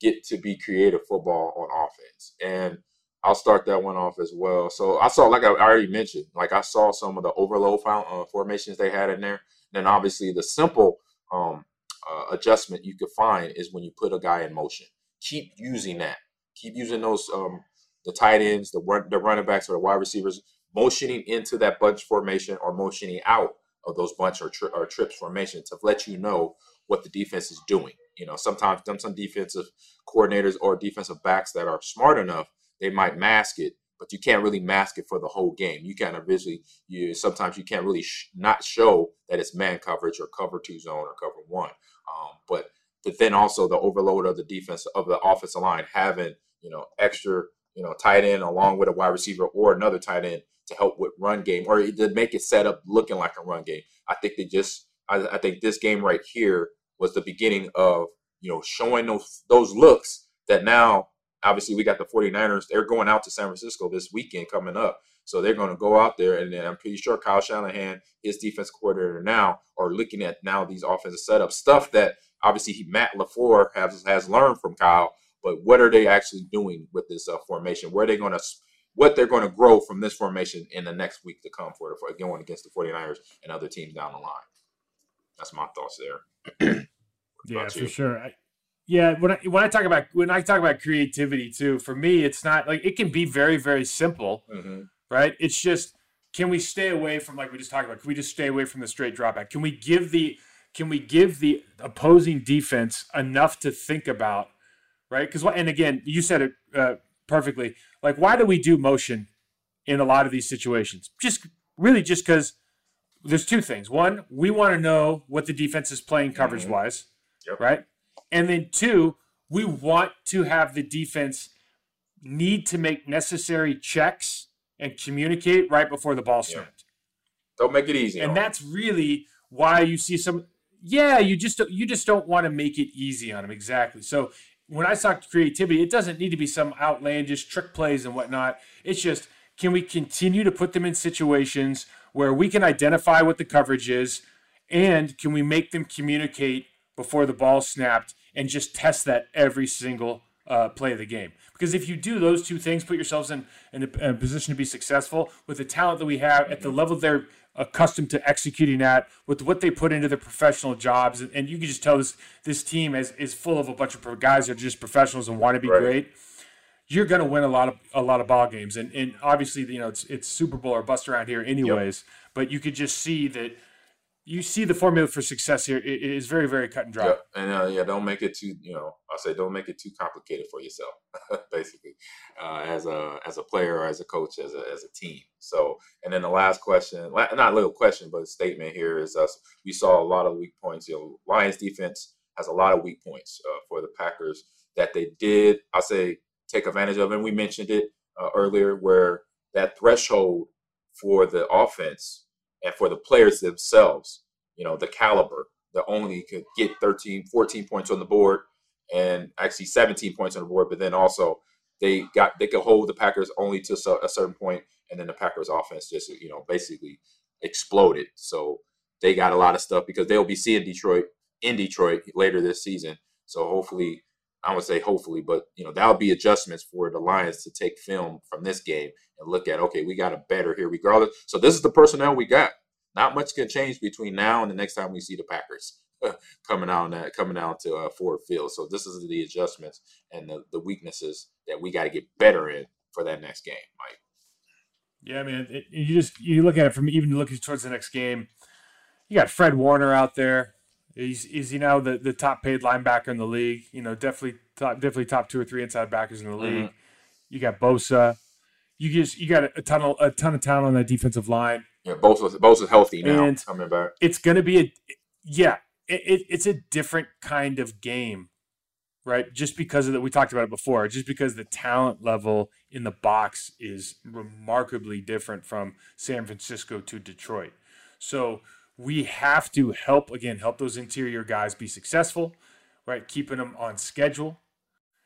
get to be creative football on offense? And I'll start that one off as well. So I saw, like I already mentioned, like I saw some of the overload uh, formations they had in there. Then obviously the simple um, uh, adjustment you could find is when you put a guy in motion. Keep using that. Keep using those um, the tight ends, the run, the running backs, or the wide receivers, motioning into that bunch formation or motioning out of those bunch or, tri- or trips formation to let you know what the defense is doing. You know, sometimes some some defensive coordinators or defensive backs that are smart enough, they might mask it, but you can't really mask it for the whole game. You kind of visually, you sometimes you can't really sh- not show that it's man coverage or cover two zone or cover one. Um, but then also the overload of the defense of the offensive line having you know extra you know tight end along with a wide receiver or another tight end to help with run game or to make it set up looking like a run game. I think they just I, I think this game right here was the beginning of you know showing those those looks that now obviously we got the 49ers they're going out to San Francisco this weekend coming up so they're going to go out there and then I'm pretty sure Kyle Shanahan his defense coordinator now are looking at now these offensive setups stuff that obviously he, Matt LaFleur has has learned from Kyle but what are they actually doing with this uh, formation where are they going to what they're going to grow from this formation in the next week to come for, for going against the 49ers and other teams down the line. That's my thoughts there. Yeah, for sure. I, yeah, when I when I talk about when I talk about creativity too, for me, it's not like it can be very very simple, Mm-hmm. right? It's just can we stay away from like we just talked about? Can we just stay away from the straight drop back? Can we give the can we give the opposing defense enough to think about, right? Because and again, you said it uh, perfectly. Like, why do we do motion in a lot of these situations? Just really just because there's two things. One, we want to know what the defense is playing coverage wise, Yep. right? And then two, we want to have the defense need to make necessary checks and communicate right before the ball snapped. Don't make it easy. And that's really why you see some yeah, you just don't, you just don't want to make it easy on them exactly. So when I talk to creativity, it doesn't need to be some outlandish trick plays and whatnot. It's just can we continue to put them in situations where we can identify what the coverage is, and can we make them communicate before the ball snapped and just test that every single uh, play of the game? Because if you do those two things, put yourselves in, in, a, in a position to be successful with the talent that we have at the level they're accustomed to executing at, with what they put into their professional jobs, and, and you can just tell this this team is is full of a bunch of guys that are just professionals and want to be Right. great you're going to win a lot of a lot of ball games, and and obviously you know it's it's Super Bowl or bust around here anyways. But you could just see that you see the formula for success here i- i- very very cut and dry. Yeah, and uh, yeah, don't make it too. You know, I say don't make it too complicated for yourself. basically, uh, as a as a player or as a coach, as a as a team. So, and then the last question, not a little question, but a statement here is us. We saw a lot of weak points. You know, Lions defense has a lot of weak points uh, for the Packers that they did. I say take advantage of, and we mentioned it uh, earlier, where that threshold for the offense and for the players themselves, you know, the caliber that only could get 13, 14 points on the board and actually 17 points on the board, but then also they got they could hold the Packers only to a certain point, and then the Packers offense just you know basically exploded. So they got a lot of stuff because they'll be seeing Detroit in Detroit later this season. So hopefully, I would say hopefully, but you know that'll be adjustments for the Lions to take film from this game and look at. Okay, we got a better here regardless. So this is the personnel we got. Not much can change between now and the next time we see the Packers coming out that coming out to uh, Ford Field. So this is the adjustments and the, the weaknesses that we got to get better in for that next game, Mike. Yeah, man. It, you just you look at it from even looking towards the next game. You got Fred Warner out there. He's is he now the, the top paid linebacker in the league? You know, definitely top definitely top two or three inside backers in the league. Mm-hmm. You got Bosa. You just you got a, ton of a ton of talent on that defensive line. Yeah, both is healthy now And- coming back. it's going to be a yeah it, it, it's a different kind of game right just because of that we talked about it before just because the talent level in the box is remarkably different from san francisco to detroit so we have to help again help those interior guys be successful right keeping them on schedule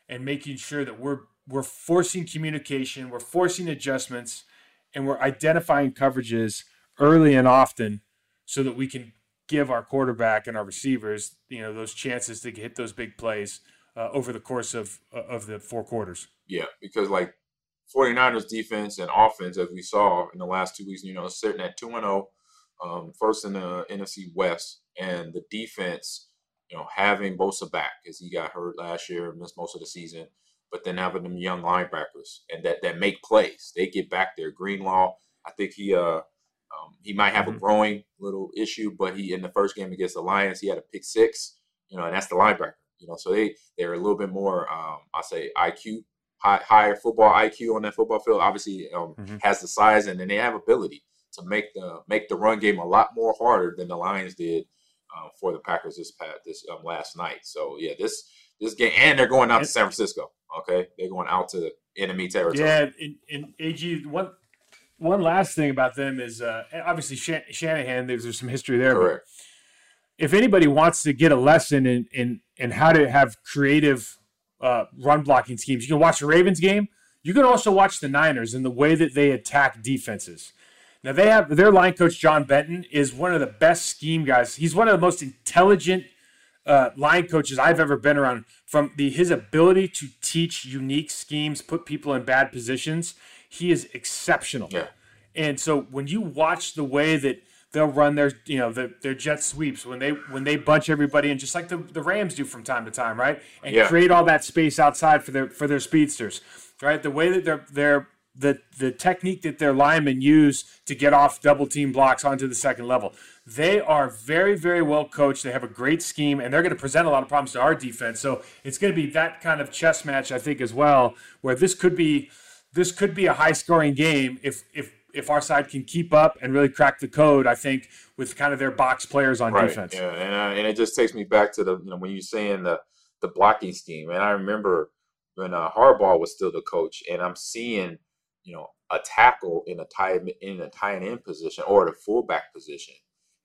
and making sure that we're we're forcing communication we're forcing adjustments and we're identifying coverages early and often so that we can give our quarterback and our receivers, you know, those chances to hit those big plays uh, over the course of of the four quarters. Yeah, because like 49ers defense and offense, as we saw in the last two weeks, you know, sitting at 2 and 0, um, first in the NFC West, and the defense, you know, having Bosa back because he got hurt last year and missed most of the season, but then having them young linebackers and that that make plays. They get back there. Greenlaw, I think he uh um, he might have a Mhm. growing little issue, but he in the first game against the Lions, he had a pick six, you know, and that's the linebacker. You know, so they they're a little bit more um, I say IQ high, higher football IQ on that football field. Obviously, um, Mhm. has the size and then they have ability to make the make the run game a lot more harder than the Lions did uh, for the Packers this past this um, last night. So yeah, this this game and they're going out to San Francisco. Okay, they're going out to enemy territory. Yeah, and, and AG one one last thing about them is uh, obviously Shan- Shanahan. There's, there's some history there. correct. if anybody wants to get a lesson in in, in how to have creative uh, run blocking schemes, you can watch the Ravens game. You can also watch the Niners and the way that they attack defenses. Now they have their line coach John Benton is one of the best scheme guys. He's one of the most intelligent uh, line coaches I've ever been around. From the his ability to teach unique schemes, put people in bad positions, he is exceptional. Yeah. And so when you watch the way that they'll run their you know their, their jet sweeps when they when they bunch everybody in just like the, the Rams do from time to time, right? And Yeah. create all that space outside for their for their speedsters, right? The way that they're they're the the technique that their linemen use to get off double team blocks onto the second level. They are very, very well coached. They have a great scheme, and they're going to present a lot of problems to our defense. So it's going to be that kind of chess match, I think, as well, where this could be this could be a high scoring game if if if our side can keep up and really crack the code. I think with kind of their box players on right. defense. Yeah, and uh, and it just takes me back to the you know when you're saying the the blocking scheme, and I remember when uh, Harbaugh was still the coach, and I'm seeing you know a tackle in a tight in a tight end position or the fullback position,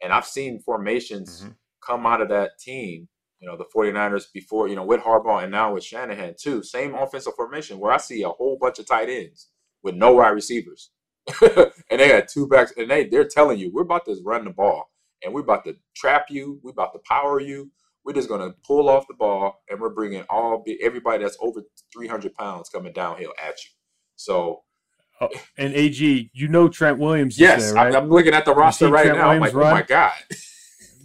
and I've seen formations Mm-hmm. come out of that team. You know the 49ers before you know with Harbaugh and now with Shanahan too. Same offensive formation where I see a whole bunch of tight ends with no wide receivers, and they had two backs, and they they're telling you we're about to run the ball and we're about to trap you, we're about to power you. We're just gonna pull off the ball, and we're bringing all everybody that's over 300 pounds coming downhill at you. So Oh, and AG, you know Trent Williams. is yes, there, right? I'm, I'm looking at the roster right Trent now. I'm Williams like, oh my god.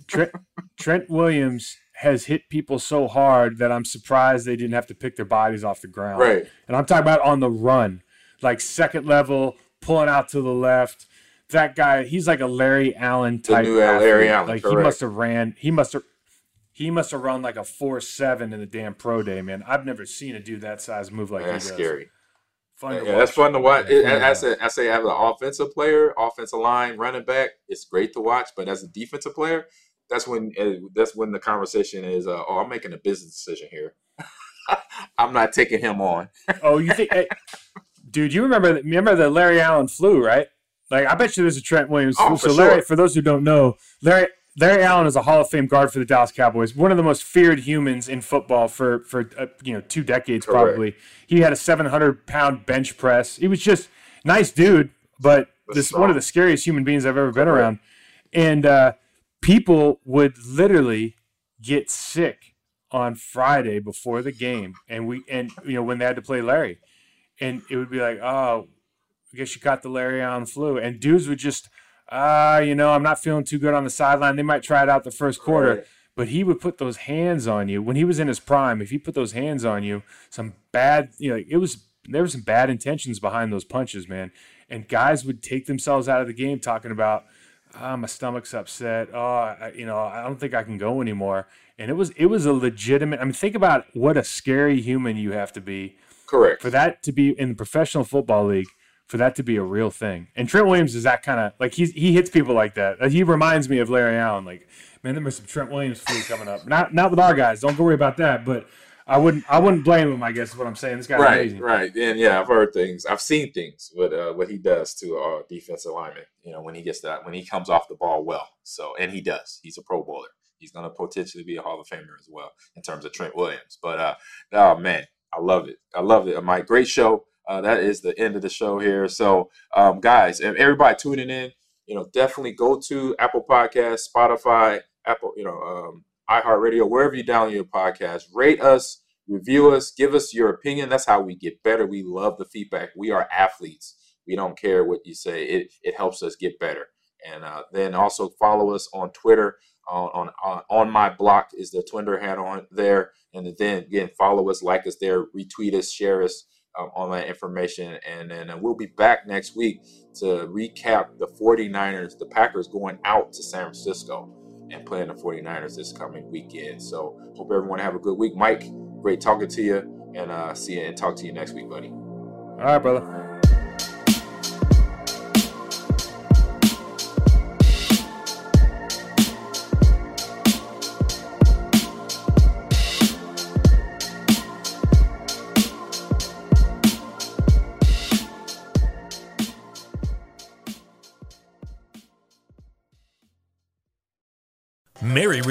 Trent, Trent Williams has hit people so hard that I'm surprised they didn't have to pick their bodies off the ground. Right. And I'm talking about on the run, like second level, pulling out to the left. That guy, he's like a Larry Allen type. new uh, Larry. Allen, Like he must have ran. He must have. He must have run like a four seven in the damn pro day, man. I've never seen a dude that size move like That's he does. scary. Fun Yeah, that's fun to watch. Yeah, It, to I, say, I say, as an offensive player, offensive line, running back, it's great to watch. But as a defensive player, that's when uh, that's when the conversation is. Uh, oh, I'm making a business decision here. I'm not taking him on. Oh, you think, hey, dude? You remember? Remember the Larry Allen flu, right? Like, I bet you there's a Trent Williams Oh, flu. for so, Larry, sure. for those who don't know, Larry Larry Allen is a Hall of Fame guard for the Dallas Cowboys. One of the most feared humans in football for for uh, you know two decades Correct. probably. He had a 700 pound bench press. He was just nice dude, but this strong. one of the scariest human beings I've ever been Correct. around. And uh, people would literally get sick on Friday before the game, and we and you know when they had to play Larry, and it would be like, oh, I guess you got the Larry Allen flu, and dudes would just, ah, you know, I'm not feeling too good on the sideline. They might try it out the first quarter. Right. But he would put those hands on you when he was in his prime. If he put those hands on you, some bad, you know, it was there were some bad intentions behind those punches, man. And guys would take themselves out of the game talking about, ah, my stomach's upset. Oh, I, you know, I don't think I can go anymore. And it was it was a legitimate. I mean, think about what a scary human you have to be Correct. for that to be in the professional football league, for that to be a real thing. And Trent Williams is that kind of like he's he hits people like that. He reminds me of Larry Allen. Like, man, there was some Trent Williams flu coming up. Not not with our guys. Don't worry about that. But I wouldn't I wouldn't blame him. I guess is what I'm saying. This guy's right, amazing. right, and yeah, I've heard things. I've seen things what uh, what he does to our defensive lineman. You know, when he gets that, when he comes off the ball well. So, and he does. He's a Pro Bowler. He's going to potentially be a Hall of Famer as well in terms of Trent Williams. But uh, oh man, I love it. I love it. My great show. Uh, that is the end of the show here. So, um, guys, and everybody tuning in, you know, definitely go to Apple Podcasts, Spotify, Apple, you know, um, iHeartRadio, wherever you download your podcast. Rate us, review us, give us your opinion. That's how we get better. We love the feedback. We are athletes. We don't care what you say. It it helps us get better. And uh, then also follow us on Twitter. On, on on on my block is the Twitter handle on there, and then again follow us, like us there, retweet us, share us um, on that information, and then uh, we'll be back next week to recap the 49ers, the Packers going out to San Francisco and playing the 49ers this coming weekend. So hope everyone have a good week. Mike, great talking to you, and uh, see you and talk to you next week, buddy. All right, brother.